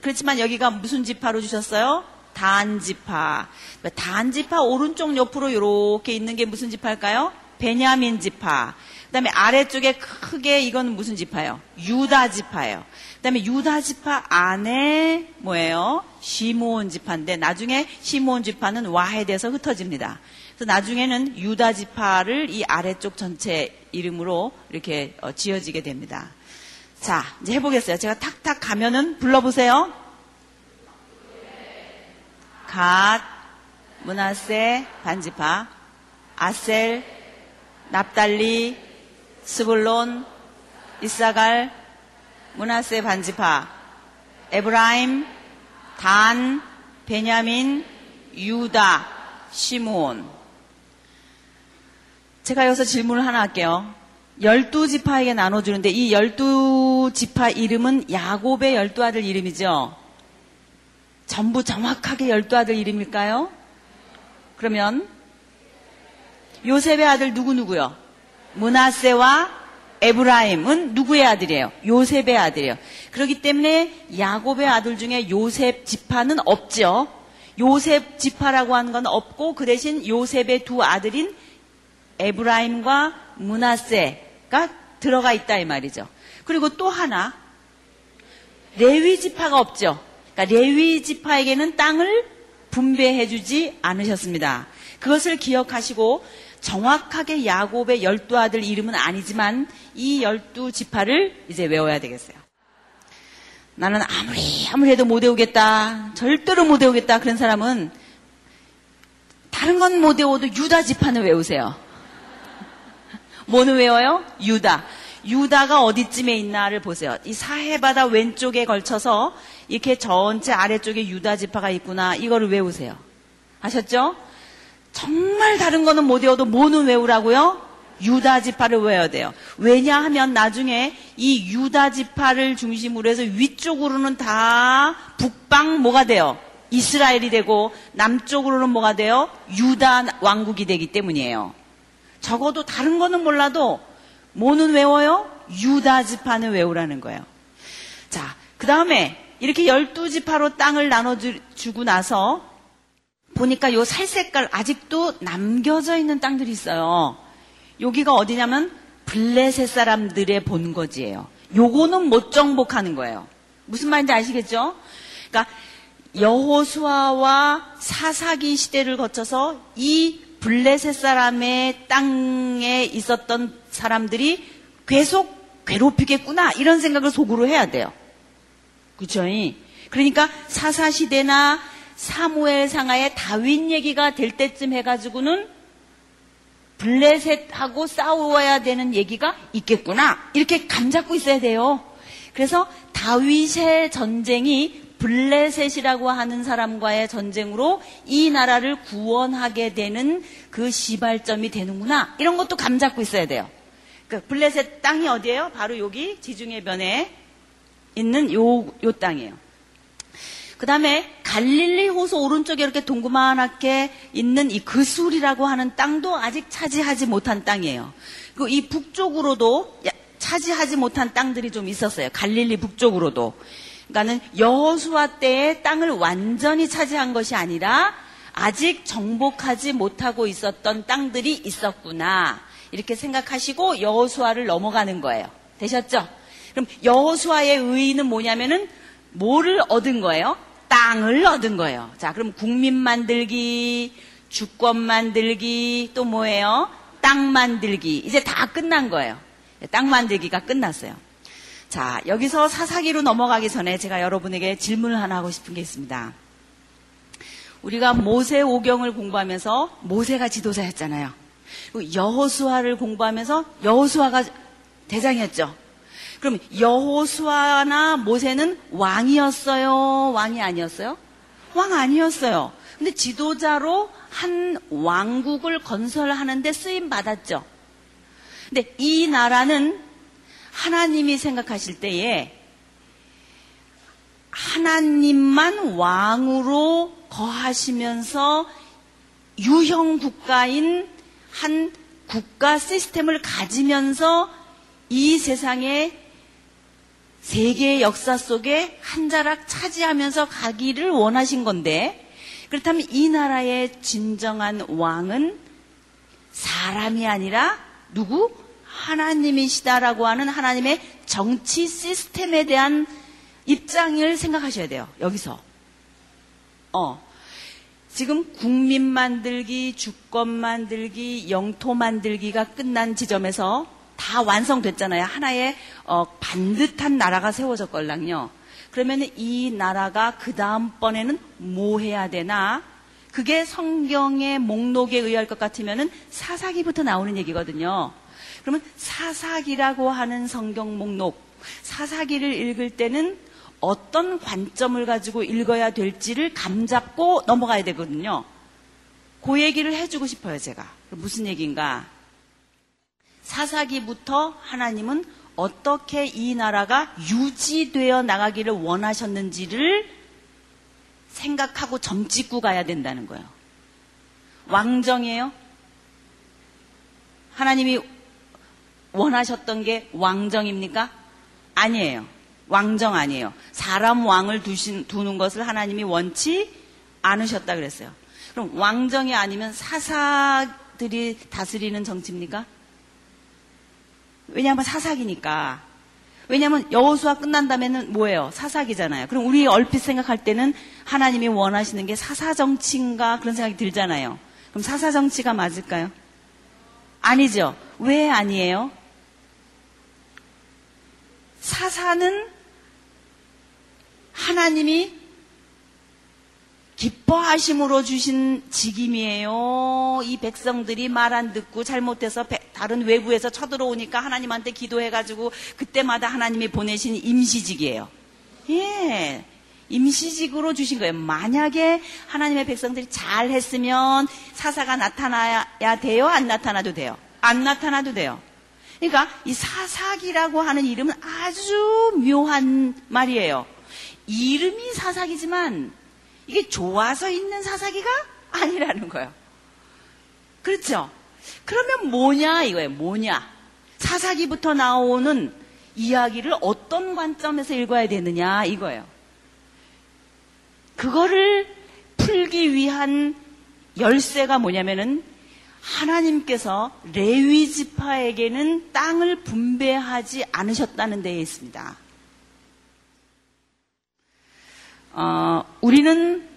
그렇지만 여기가 무슨 지파로 주셨어요? 단지파. 단지파 오른쪽 옆으로 이렇게 있는 게 무슨 지파일까요? 베냐민 지파. 그 다음에 아래쪽에 크게 이건 무슨 지파예요? 유다 지파예요. 그 다음에 유다 지파 안에 뭐예요? 시므온 지파인데 나중에 시므온 지파는 와해돼서 흩어집니다. 그래서 나중에는 유다 지파를 이 아래쪽 전체 이름으로 이렇게 어, 지어지게 됩니다. 자, 이제 해보겠어요. 제가 탁탁 가면은 불러보세요. 갓, 문하세, 반지파, 아셀, 납달리, 스불론, 이사갈, 문하세 반지파, 에브라임, 단, 베냐민, 유다, 시므온. 제가 여기서 질문을 하나 할게요. 열두 지파에게 나눠주는데 이 열두 지파 이름은 야곱의 열두 아들 이름이죠. 전부 정확하게 열두 아들 이름일까요? 그러면 요셉의 아들 누구 누구요? 문하세와 에브라임은 누구의 아들이에요? 요셉의 아들이에요. 그렇기 때문에 야곱의 아들 중에 요셉 지파는 없죠. 요셉 지파라고 하는 건 없고 그 대신 요셉의 두 아들인 에브라임과 문하세가 들어가 있다 이 말이죠. 그리고 또 하나 레위 지파가 없죠. 그러니까 레위 지파에게는 땅을 분배해 주지 않으셨습니다. 그것을 기억하시고 정확하게 야곱의 열두 아들 이름은 아니지만 이 열두 지파를 이제 외워야 되겠어요. 나는 아무리 아무리 해도 못 외우겠다. 절대로 못 외우겠다. 그런 사람은 다른 건 못 외워도 유다 지파는 외우세요. 뭐는 외워요? 유다. 유다가 어디쯤에 있나를 보세요. 이 사해바다 왼쪽에 걸쳐서 이렇게 전체 아래쪽에 유다 지파가 있구나. 이거를 외우세요. 아셨죠? 정말 다른 거는 못 외워도 뭐는 외우라고요? 유다 지파를 외워야 돼요. 왜냐하면 나중에 이 유다 지파를 중심으로 해서 위쪽으로는 다 북방 뭐가 돼요? 이스라엘이 되고 남쪽으로는 뭐가 돼요? 유다 왕국이 되기 때문이에요. 적어도 다른 거는 몰라도 뭐는 외워요? 유다 지파는 외우라는 거예요. 자, 그 다음에 이렇게 열두 지파로 땅을 나눠주고 나서 보니까 요 살색깔 아직도 남겨져 있는 땅들이 있어요. 여기가 어디냐면 블레셋 사람들의 본거지예요. 요거는 못 정복하는 거예요. 무슨 말인지 아시겠죠? 그러니까 여호수아와 사사기 시대를 거쳐서 이 블레셋 사람의 땅에 있었던 사람들이 계속 괴롭히겠구나 이런 생각을 속으로 해야 돼요. 그렇죠? 그러니까 사사 시대나 사무엘 상하의 다윈 얘기가 될 때쯤 해가지고는 블레셋하고 싸워야 되는 얘기가 있겠구나. 이렇게 감 잡고 있어야 돼요. 그래서 다윗의 전쟁이 블레셋이라고 하는 사람과의 전쟁으로 이 나라를 구원하게 되는 그 시발점이 되는구나. 이런 것도 감 잡고 있어야 돼요. 그 블레셋 땅이 어디예요? 바로 여기 지중해 변에 있는 요, 요 땅이에요. 그 다음에 갈릴리 호수 오른쪽에 이렇게 동그만하게 있는 이 그술이라고 하는 땅도 아직 차지하지 못한 땅이에요. 그리고 이 북쪽으로도 차지하지 못한 땅들이 좀 있었어요. 갈릴리 북쪽으로도. 그러니까는 여호수아 때의 땅을 완전히 차지한 것이 아니라 아직 정복하지 못하고 있었던 땅들이 있었구나. 이렇게 생각하시고 여호수아를 넘어가는 거예요. 되셨죠? 그럼 여호수아의 의의는 뭐냐면은 뭐를 얻은 거예요? 땅을 얻은 거예요. 자, 그럼 국민 만들기, 주권 만들기, 또 뭐예요? 땅 만들기. 이제 다 끝난 거예요. 땅 만들기가 끝났어요. 자, 여기서 사사기로 넘어가기 전에 제가 여러분에게 질문을 하나 하고 싶은 게 있습니다. 우리가 모세 오경을 공부하면서 모세가 지도자였잖아요. 여호수아를 공부하면서 여호수아가 대장이었죠. 그럼 여호수아나 모세는 왕이었어요? 왕이 아니었어요? 왕 아니었어요. 근데 지도자로 한 왕국을 건설하는데 쓰임 받았죠. 근데 이 나라는 하나님이 생각하실 때에 하나님만 왕으로 거하시면서 유형 국가인 한 국가 시스템을 가지면서 이 세상의 세계의 역사 속에 한 자락 차지하면서 가기를 원하신 건데 그렇다면 이 나라의 진정한 왕은 사람이 아니라 누구? 하나님이시다라고 하는 하나님의 정치 시스템에 대한 입장을 생각하셔야 돼요. 여기서. 어. 지금 국민 만들기, 주권 만들기, 영토 만들기가 끝난 지점에서 다 완성됐잖아요. 하나의 어, 반듯한 나라가 세워졌걸랑요. 그러면 이 나라가 그 다음번에는 뭐 해야 되나? 그게 성경의 목록에 의할 것 같으면은 사사기부터 나오는 얘기거든요. 그러면 사사기라고 하는 성경 목록, 사사기를 읽을 때는 어떤 관점을 가지고 읽어야 될지를 감잡고 넘어가야 되거든요. 그 얘기를 해주고 싶어요, 제가. 무슨 얘기인가? 사사기부터 하나님은 어떻게 이 나라가 유지되어 나가기를 원하셨는지를 생각하고 점 찍고 가야 된다는 거예요. 왕정이에요? 하나님이 원하셨던 게 왕정입니까? 아니에요. 왕정 아니에요. 사람 왕을 두신, 두는 것을 하나님이 원치 않으셨다 그랬어요. 그럼 왕정이 아니면 사사들이 다스리는 정치입니까? 왜냐하면 사사기니까. 왜냐하면 여호수아 끝난 다음에는 뭐예요? 사사기잖아요. 그럼 우리 얼핏 생각할 때는 하나님이 원하시는 게 사사 정치인가 그런 생각이 들잖아요. 그럼 사사 정치가 맞을까요? 아니죠. 왜 아니에요? 사사는 하나님이 기뻐하심으로 주신 직임이에요. 이 백성들이 말 안 듣고 잘못해서 다른 외부에서 쳐들어오니까 하나님한테 기도해가지고 그때마다 하나님이 보내신 임시직이에요. 예. 임시직으로 주신 거예요. 만약에 하나님의 백성들이 잘 했으면 사사가 나타나야 돼요? 안 나타나도 돼요? 안 나타나도 돼요. 그러니까 이 사사기라고 하는 이름은 아주 묘한 말이에요. 이름이 사사기지만 이게 좋아서 있는 사사기가 아니라는 거예요. 그렇죠? 그러면 뭐냐 이거예요. 뭐냐? 사사기부터 나오는 이야기를 어떤 관점에서 읽어야 되느냐 이거예요. 그거를 풀기 위한 열쇠가 뭐냐면은 하나님께서 레위 지파에게는 땅을 분배하지 않으셨다는 데에 있습니다. 어, 우리는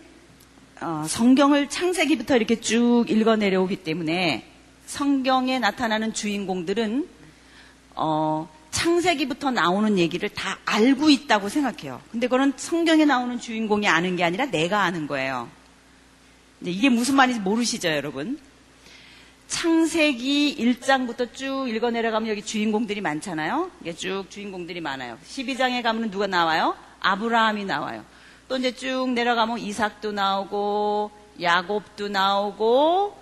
어, 성경을 창세기부터 이렇게 쭉 읽어 내려오기 때문에 성경에 나타나는 주인공들은 어, 창세기부터 나오는 얘기를 다 알고 있다고 생각해요. 근데 그건 성경에 나오는 주인공이 아는 게 아니라 내가 아는 거예요. 이게 무슨 말인지 모르시죠, 여러분? 창세기 1장부터 쭉 읽어 내려가면 여기 주인공들이 많잖아요. 이게 쭉 주인공들이 많아요. 12장에 가면 누가 나와요? 아브라함이 나와요. 또 이제 쭉 내려가면 이삭도 나오고 야곱도 나오고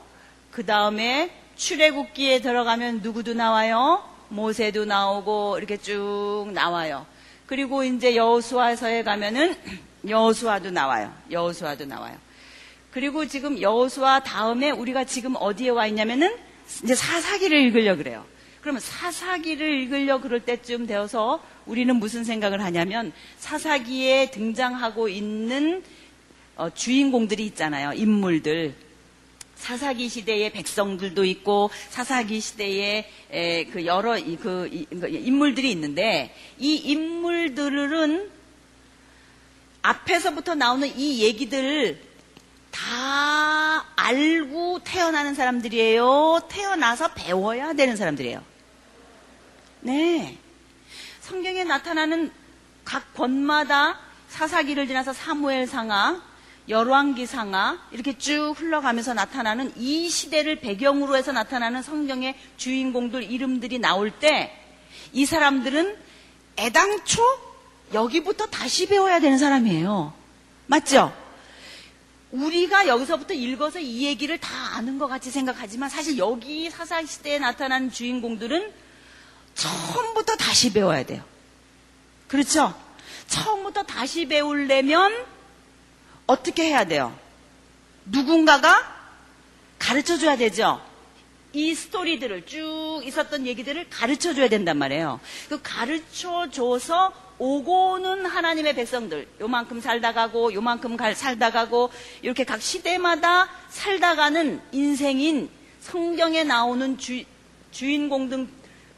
그 다음에 출애굽기에 들어가면 누구도 나와요? 모세도 나오고 이렇게 쭉 나와요. 그리고 이제 여호수아서에 가면은 여호수아도 나와요. 여호수아도 나와요. 그리고 지금 여호수아 다음에 우리가 지금 어디에 와 있냐면은 이제 사사기를 읽으려 그래요. 그러면 사사기를 읽으려 그럴 때쯤 되어서 우리는 무슨 생각을 하냐면 사사기에 등장하고 있는 어, 주인공들이 있잖아요. 인물들. 사사기 시대의 백성들도 있고 사사기 시대의 에, 그 여러 이, 그, 이, 그 인물들이 있는데 이 인물들은 앞에서부터 나오는 이 얘기들 다 알고 태어나는 사람들이에요. 태어나서 배워야 되는 사람들이에요. 네. 성경에 나타나는 각 권마다 사사기를 지나서 사무엘 상하, 열왕기 상하 이렇게 쭉 흘러가면서 나타나는 이 시대를 배경으로 해서 나타나는 성경의 주인공들 이름들이 나올 때 이 사람들은 애당초 여기부터 다시 배워야 되는 사람이에요. 맞죠? 우리가 여기서부터 읽어서 이 얘기를 다 아는 것 같이 생각하지만 사실 여기 사사시대에 나타난 주인공들은 처음부터 다시 배워야 돼요. 그렇죠? 처음부터 다시 배우려면 어떻게 해야 돼요? 누군가가 가르쳐 줘야 되죠? 이 스토리들을 쭉 있었던 얘기들을 가르쳐 줘야 된단 말이에요. 그 가르쳐 줘서 오고는 하나님의 백성들, 요만큼 살다 가고, 요만큼 갈, 살다 가고, 이렇게 각 시대마다 살다 가는 인생인 성경에 나오는 주, 주인공 등,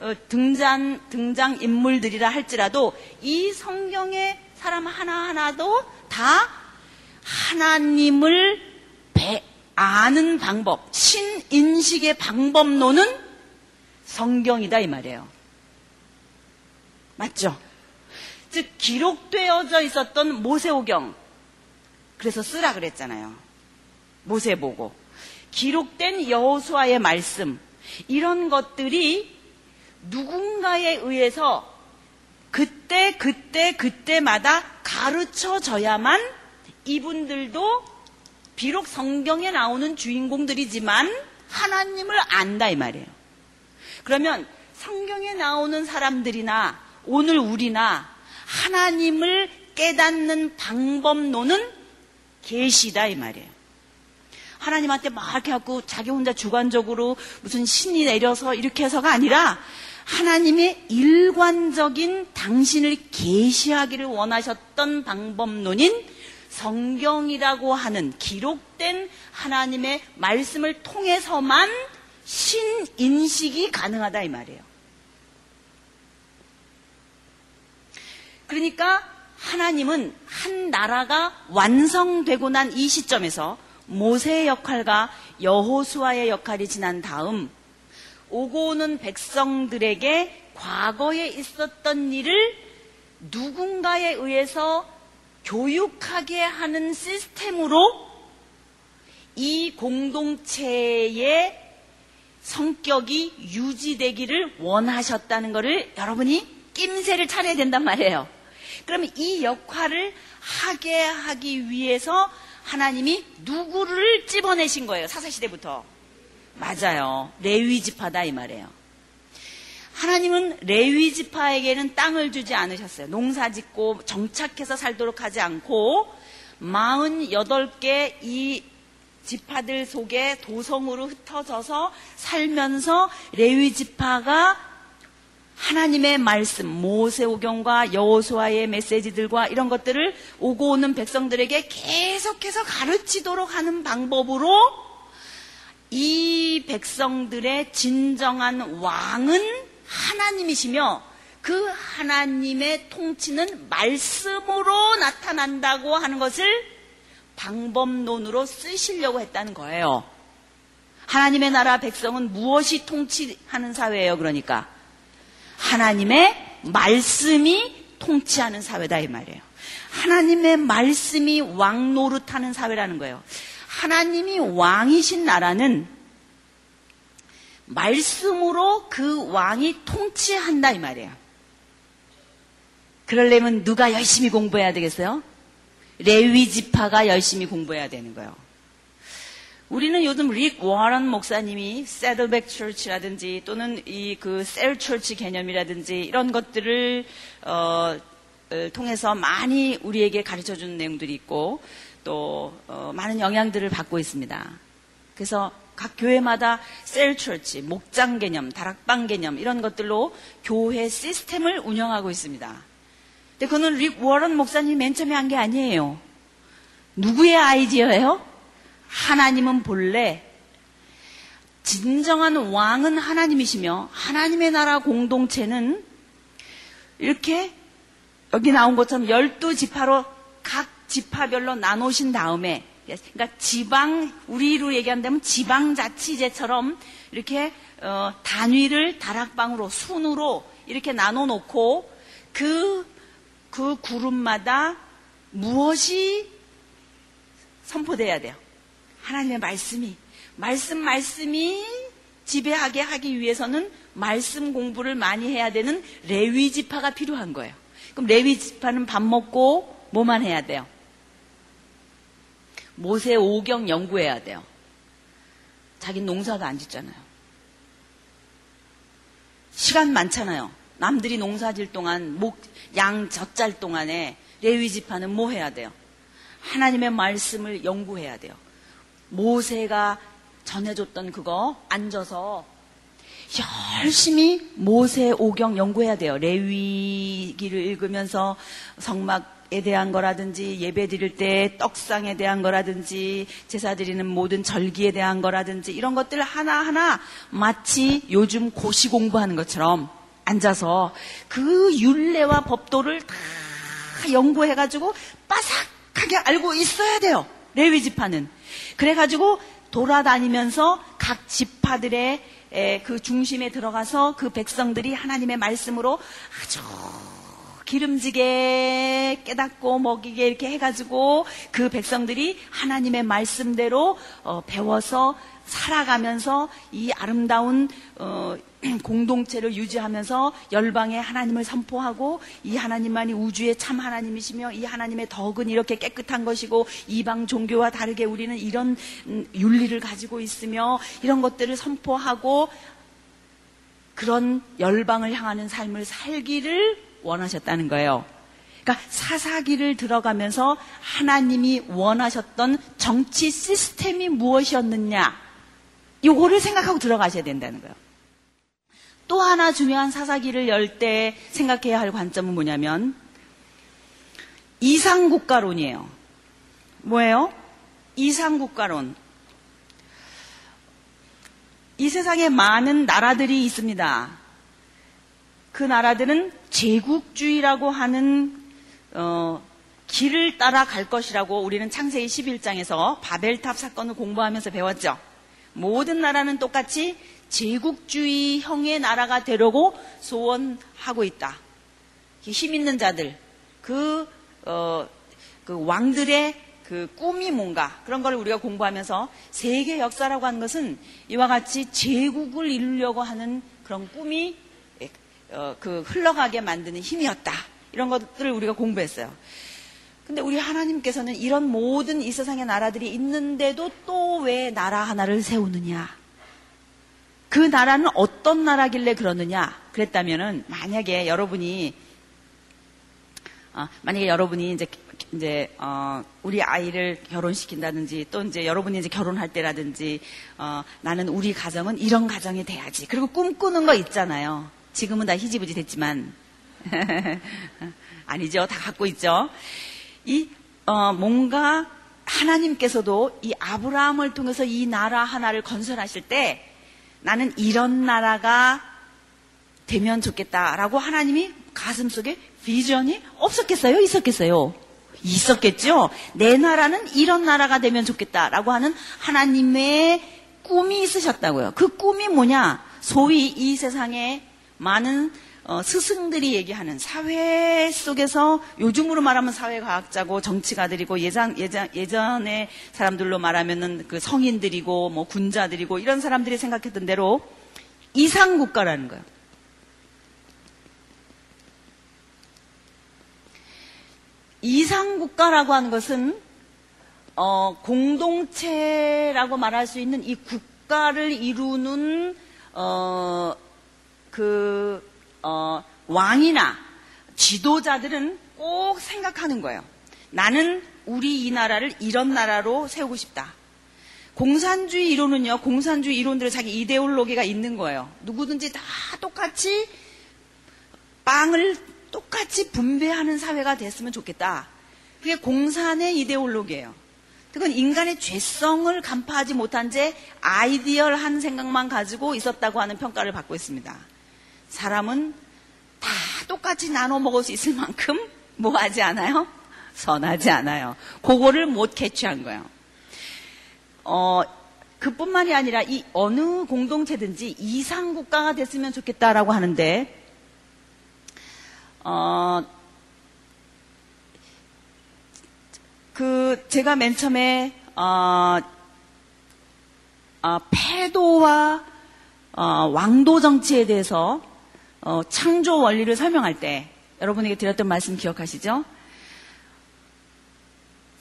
어, 등장, 등장 인물들이라 할지라도 이 성경의 사람 하나하나도 다 하나님을 배, 아는 방법, 신인식의 방법론은 성경이다 이 말이에요. 맞죠? 즉 기록되어져 있었던 모세오경 그래서 쓰라 그랬잖아요. 모세 보고 기록된 여호수아의 말씀 이런 것들이 누군가에 의해서 그때 그때 그때마다 가르쳐져야만 이분들도 비록 성경에 나오는 주인공들이지만 하나님을 안다 이 말이에요. 그러면 성경에 나오는 사람들이나 오늘 우리나 하나님을 깨닫는 방법론은 계시다 이 말이에요. 하나님한테 막 이렇게 하고 자기 혼자 주관적으로 무슨 신이 내려서 이렇게 해서가 아니라 하나님의 일관적인 당신을 계시하기를 원하셨던 방법론인 성경이라고 하는 기록된 하나님의 말씀을 통해서만 신인식이 가능하다 이 말이에요. 그러니까 하나님은 한 나라가 완성되고 난 이 시점에서 모세의 역할과 여호수아의 역할이 지난 다음 오고 오는 백성들에게 과거에 있었던 일을 누군가에 의해서 교육하게 하는 시스템으로 이 공동체의 성격이 유지되기를 원하셨다는 것을 여러분이 낌새를 차려야 된단 말이에요. 그러면 이 역할을 하게 하기 위해서 하나님이 누구를 집어내신 거예요. 사사시대부터. 맞아요. 레위 지파다 이 말이에요. 하나님은 레위 지파에게는 땅을 주지 않으셨어요. 농사 짓고 정착해서 살도록 하지 않고 48개 이 지파들 속에 도성으로 흩어져서 살면서 레위 지파가 하나님의 말씀, 모세오경과 여호수아의 메시지들과 이런 것들을 오고 오는 백성들에게 계속해서 가르치도록 하는 방법으로 이 백성들의 진정한 왕은 하나님이시며 그 하나님의 통치는 말씀으로 나타난다고 하는 것을 방법론으로 쓰시려고 했다는 거예요. 하나님의 나라 백성은 무엇이 통치하는 사회예요, 그러니까? 하나님의 말씀이 통치하는 사회다, 이 말이에요. 하나님의 말씀이 왕 노릇하는 사회라는 거예요. 하나님이 왕이신 나라는 말씀으로 그 왕이 통치한다 이 말이에요. 그러려면 누가 열심히 공부해야 되겠어요? 레위 지파가 열심히 공부해야 되는 거예요. 우리는 요즘 릭 워런 목사님이 세들백 철치라든지 또는 이 그 셀 철치 개념이라든지 이런 것들을 어, 어, 통해서 많이 우리에게 가르쳐 주는 내용들이 있고 또 어, 많은 영향들을 받고 있습니다. 그래서 각 교회마다 셀 철치, 목장 개념, 다락방 개념 이런 것들로 교회 시스템을 운영하고 있습니다. 근데 그거는 릭 워런 목사님이 맨 처음에 한 게 아니에요. 누구의 아이디어예요? 하나님은 본래 진정한 왕은 하나님이시며 하나님의 나라 공동체는 이렇게 여기 나온 것처럼 열두 지파로 각 지파별로 나누신 다음에 그러니까 지방 우리로 얘기한다면 지방자치제처럼 이렇게 어, 단위를 다락방으로 순으로 이렇게 나눠 놓고 그, 그 그룹마다 무엇이 선포돼야 돼요. 하나님의 말씀이 말씀 말씀이 지배하게 하기 위해서는 말씀 공부를 많이 해야 되는 레위 지파가 필요한 거예요. 그럼 레위 지파는 밥 먹고 뭐만 해야 돼요? 모세 오경 연구해야 돼요. 자기 농사도 안 짓잖아요. 시간 많잖아요. 남들이 농사 질 동안 목, 양 젖잘 동안에 레위 지파는 뭐 해야 돼요? 하나님의 말씀을 연구해야 돼요. 모세가 전해줬던 그거 앉아서 열심히 모세 오경 연구해야 돼요. 레위기를 읽으면서 성막에 대한 거라든지 예배 드릴 때 떡상에 대한 거라든지 제사 드리는 모든 절기에 대한 거라든지 이런 것들 하나하나 마치 요즘 고시 공부하는 것처럼 앉아서 그 율례와 법도를 다 연구해가지고 빠삭하게 알고 있어야 돼요. 레위 지파는. 그래가지고 돌아다니면서 각 지파들의 그 중심에 들어가서 그 백성들이 하나님의 말씀으로 아주 기름지게 깨닫고 먹이게 이렇게 해가지고 그 백성들이 하나님의 말씀대로 어, 배워서 살아가면서 이 아름다운 어, 공동체를 유지하면서 열방에 하나님을 선포하고 이 하나님만이 우주의 참 하나님이시며 이 하나님의 덕은 이렇게 깨끗한 것이고 이방 종교와 다르게 우리는 이런 음, 윤리를 가지고 있으며 이런 것들을 선포하고 그런 열방을 향하는 삶을 살기를 원하셨다는 거예요. 그러니까 사사기를 들어가면서 하나님이 원하셨던 정치 시스템이 무엇이었느냐, 요거를 생각하고 들어가셔야 된다는 거예요. 또 하나 중요한 사사기를 열 때 생각해야 할 관점은 뭐냐면 이상국가론이에요. 뭐예요? 이상국가론. 이 세상에 많은 나라들이 있습니다. 그 나라들은 제국주의라고 하는 어, 길을 따라 갈 것이라고 우리는 창세기 11장에서 바벨탑 사건을 공부하면서 배웠죠. 모든 나라는 똑같이 제국주의형의 나라가 되려고 소원하고 있다. 힘 있는 자들, 그, 어, 그 왕들의 그 꿈이 뭔가 그런 걸 우리가 공부하면서 세계 역사라고 하는 것은 이와 같이 제국을 이루려고 하는 그런 꿈이 어, 그 흘러가게 만드는 힘이었다. 이런 것들을 우리가 공부했어요. 근데 우리 하나님께서는 이런 모든 이 세상의 나라들이 있는데도 또 왜 나라 하나를 세우느냐? 그 나라는 어떤 나라길래 그러느냐? 그랬다면은 만약에 여러분이 어, 만약에 여러분이 이제 이제 어, 우리 아이를 결혼시킨다든지 또 이제 여러분이 이제 결혼할 때라든지 어, 나는 우리 가정은 이런 가정이 돼야지. 그리고 꿈꾸는 거 있잖아요. 지금은 다 희지부지 됐지만 아니죠. 다 갖고 있죠. 이 어, 뭔가 하나님께서도 이 아브라함을 통해서 이 나라 하나를 건설하실 때 나는 이런 나라가 되면 좋겠다라고 하나님이 가슴 속에 비전이 없었겠어요? 있었겠어요? 있었겠죠? 내 나라는 이런 나라가 되면 좋겠다라고 하는 하나님의 꿈이 있으셨다고요. 그 꿈이 뭐냐? 소위 이 세상에 많은 어, 스승들이 얘기하는 사회 속에서 요즘으로 말하면 사회과학자고 정치가들이고 예전, 예전, 예전에 사람들로 말하면은 그 성인들이고 뭐 군자들이고 이런 사람들이 생각했던 대로 이상국가라는 거예요. 이상국가라고 하는 것은 어, 공동체라고 말할 수 있는 이 국가를 이루는 어, 그 어, 왕이나 지도자들은 꼭 생각하는 거예요. 나는 우리 이 나라를 이런 나라로 세우고 싶다. 공산주의 이론은요, 공산주의 이론들은 자기 이데올로기가 있는 거예요. 누구든지 다 똑같이 빵을 똑같이 분배하는 사회가 됐으면 좋겠다. 그게 공산의 이데올로기예요. 그건 인간의 죄성을 간파하지 못한 채 아이디얼한 생각만 가지고 있었다고 하는 평가를 받고 있습니다. 사람은 다 똑같이 나눠 먹을 수 있을 만큼 뭐 하지 않아요? 선하지 않아요. 그거를 못 캐치한 거예요. 어, 그뿐만이 아니라 이 어느 공동체든지 이상 국가가 됐으면 좋겠다라고 하는데, 어, 그, 제가 맨 처음에, 어, 어, 패도와 어, 왕도 정치에 대해서 어, 창조 원리를 설명할 때 여러분에게 드렸던 말씀 기억하시죠?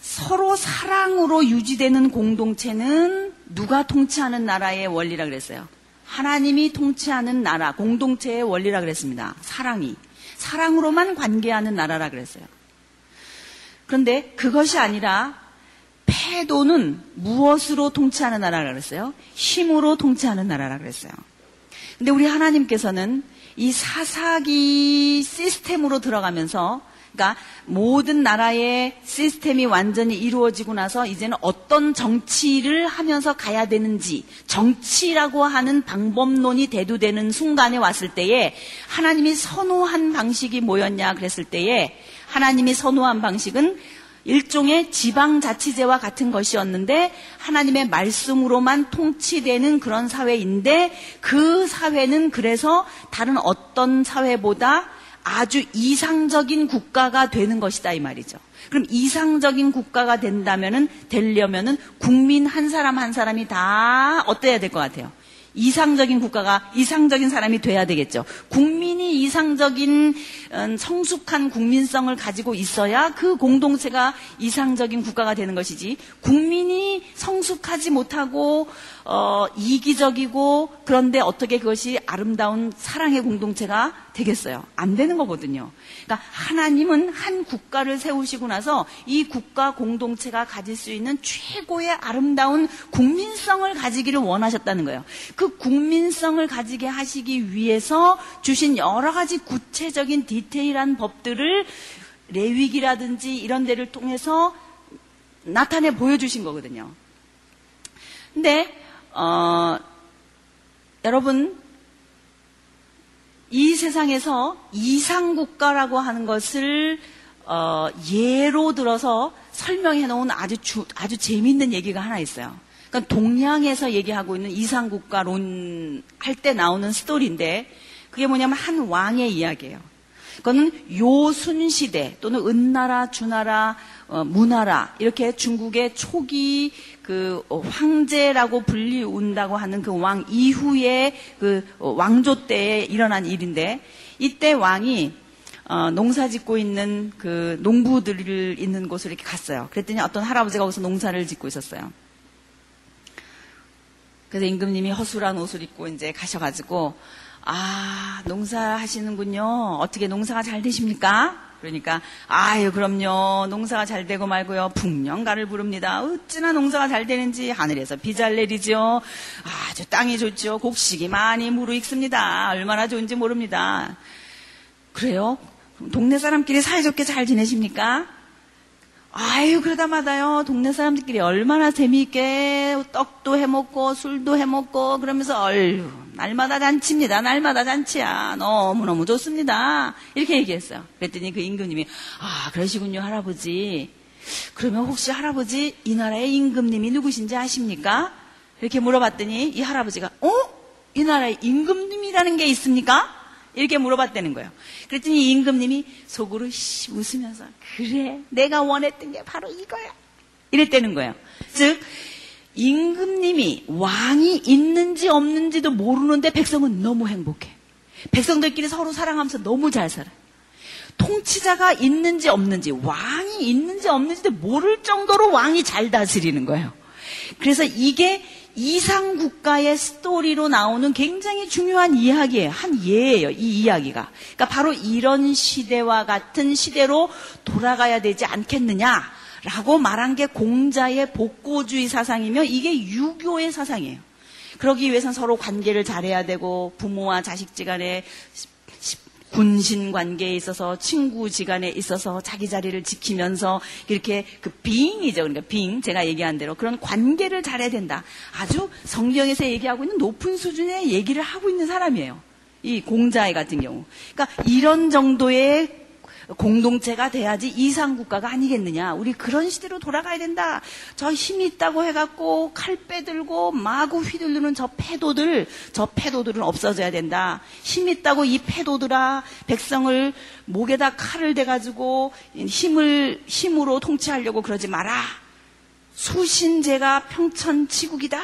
서로 사랑으로 유지되는 공동체는 누가 통치하는 나라의 원리라 그랬어요. 하나님이 통치하는 나라, 공동체의 원리라 그랬습니다. 사랑이. 사랑으로만 관계하는 나라라 그랬어요. 그런데 그것이 아니라 패도는 무엇으로 통치하는 나라라 그랬어요? 힘으로 통치하는 나라라 그랬어요. 근데 우리 하나님께서는 이 사사기 시스템으로 들어가면서 그러니까 모든 나라의 시스템이 완전히 이루어지고 나서 이제는 어떤 정치를 하면서 가야 되는지 정치라고 하는 방법론이 대두되는 순간에 왔을 때에 하나님이 선호한 방식이 뭐였냐 그랬을 때에 하나님이 선호한 방식은 일종의 지방자치제와 같은 것이었는데 하나님의 말씀으로만 통치되는 그런 사회인데 그 사회는 그래서 다른 어떤 사회보다 아주 이상적인 국가가 되는 것이다 이 말이죠. 그럼 이상적인 국가가 된다면은 되려면은 국민 한 사람 한 사람이 다 어때야 될 것 같아요. 이상적인 국가가 이상적인 사람이 돼야 되겠죠. 국민이 이상적인 음, 성숙한 국민성을 가지고 있어야 그 공동체가 이상적인 국가가 되는 것이지 국민이 성숙하지 못하고 어, 이기적이고 그런데 어떻게 그것이 아름다운 사랑의 공동체가 되겠어요? 안 되는 거거든요. 그러니까 하나님은 한 국가를 세우시고 나서 이 국가 공동체가 가질 수 있는 최고의 아름다운 국민성을 가지기를 원하셨다는 거예요. 그 국민성을 가지게 하시기 위해서 주신 여러 가지 구체적인 디테일한 법들을 레위기라든지 이런 데를 통해서 나타내 보여주신 거거든요. 근데 어, 여러분 이 세상에서 이상 국가라고 하는 것을 어, 예로 들어서 설명해 놓은 아주 주, 아주 재미있는 얘기가 하나 있어요. 그러니까 동양에서 얘기하고 있는 이상 국가론 할 때 나오는 스토리인데 그게 뭐냐면 한 왕의 이야기예요. 그거는 요순 시대 또는 은나라, 주나라, 어, 무나라 이렇게 중국의 초기 그 어, 황제라고 불리운다고 하는 그 왕 이후에 그 어, 왕조 때에 일어난 일인데 이때 왕이 어, 농사 짓고 있는 그 농부들 있는 곳을 이렇게 갔어요. 그랬더니 어떤 할아버지가 거기서 농사를 짓고 있었어요. 그래서 임금님이 허술한 옷을 입고 이제 가셔가지고 아 농사 하시는군요. 어떻게 농사가 잘 되십니까? 그러니까 아유 그럼요. 농사가 잘 되고 말고요. 풍년가를 부릅니다. 어찌나 농사가 잘 되는지 하늘에서 비 잘 내리죠 아주 땅이 좋죠 곡식이 많이 무르익습니다. 얼마나 좋은지 모릅니다. 그래요? 동네 사람끼리 사이좋게 잘 지내십니까 아유 그러다 마다요 동네 사람들끼리 얼마나 재미있게 떡도 해먹고 술도 해먹고 그러면서 얼유 날마다 잔치입니다 날마다 잔치야 너무너무 좋습니다 이렇게 얘기했어요 그랬더니 그 임금님이 아 그러시군요 할아버지 그러면 혹시 할아버지 이 나라의 임금님이 누구신지 아십니까? 이렇게 물어봤더니 이 할아버지가 어? 이 나라에 임금님이라는 게 있습니까? 이렇게 물어봤다는 거예요. 그랬더니 임금님이 속으로 웃으면서 그래 내가 원했던 게 바로 이거야. 이랬다는 거예요. 즉 임금님이 왕이 있는지 없는지도 모르는데 백성은 너무 행복해. 백성들끼리 서로 사랑하면서 너무 잘 살아. 통치자가 있는지 없는지 왕이 있는지 없는지도 모를 정도로 왕이 잘 다스리는 거예요. 그래서 이게 이상 국가의 스토리로 나오는 굉장히 중요한 이야기예요. 한 예예요. 이 이야기가. 그러니까 바로 이런 시대와 같은 시대로 돌아가야 되지 않겠느냐라고 말한 게 공자의 복고주의 사상이며 이게 유교의 사상이에요. 그러기 위해서는 서로 관계를 잘해야 되고 부모와 자식 지간에 군신 관계에 있어서 친구 지간에 있어서 자기 자리를 지키면서 이렇게 그 빙이죠. 그러니까 빙 제가 얘기한 대로 그런 관계를 잘해야 된다. 아주 성경에서 얘기하고 있는 높은 수준의 얘기를 하고 있는 사람이에요. 이 공자의 같은 경우. 그러니까 이런 정도의 공동체가 돼야지 이상 국가가 아니겠느냐. 우리 그런 시대로 돌아가야 된다. 저 힘이 있다고 해갖고 칼 빼들고 마구 휘두르는 저 패도들, 저 패도들은 없어져야 된다. 힘 있다고 이 패도들아 백성을 목에다 칼을 대가지고 힘을 힘으로 통치하려고 그러지 마라. 수신제가 평천치국이다.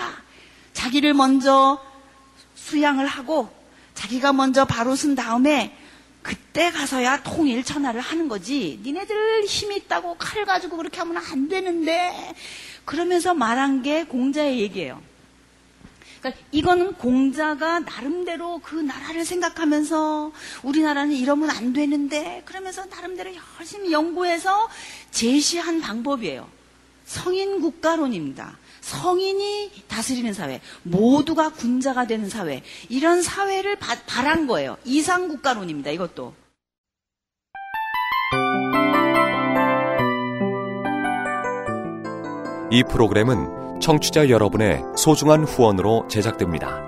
자기를 먼저 수양을 하고 자기가 먼저 바로 쓴 다음에 그때 가서야 통일 천하를 하는 거지. 니네들 힘이 있다고 칼 가지고 그렇게 하면 안 되는데. 그러면서 말한 게 공자의 얘기예요. 그러니까 이거는 공자가 나름대로 그 나라를 생각하면서 우리나라는 이러면 안 되는데 그러면서 나름대로 열심히 연구해서 제시한 방법이에요. 성인 국가론입니다. 성인이 다스리는 사회, 모두가 군자가 되는 사회, 이런 사회를 바, 바란 거예요. 이상 국가론입니다. 이것도. 이 프로그램은 청취자 여러분의 소중한 후원으로 제작됩니다.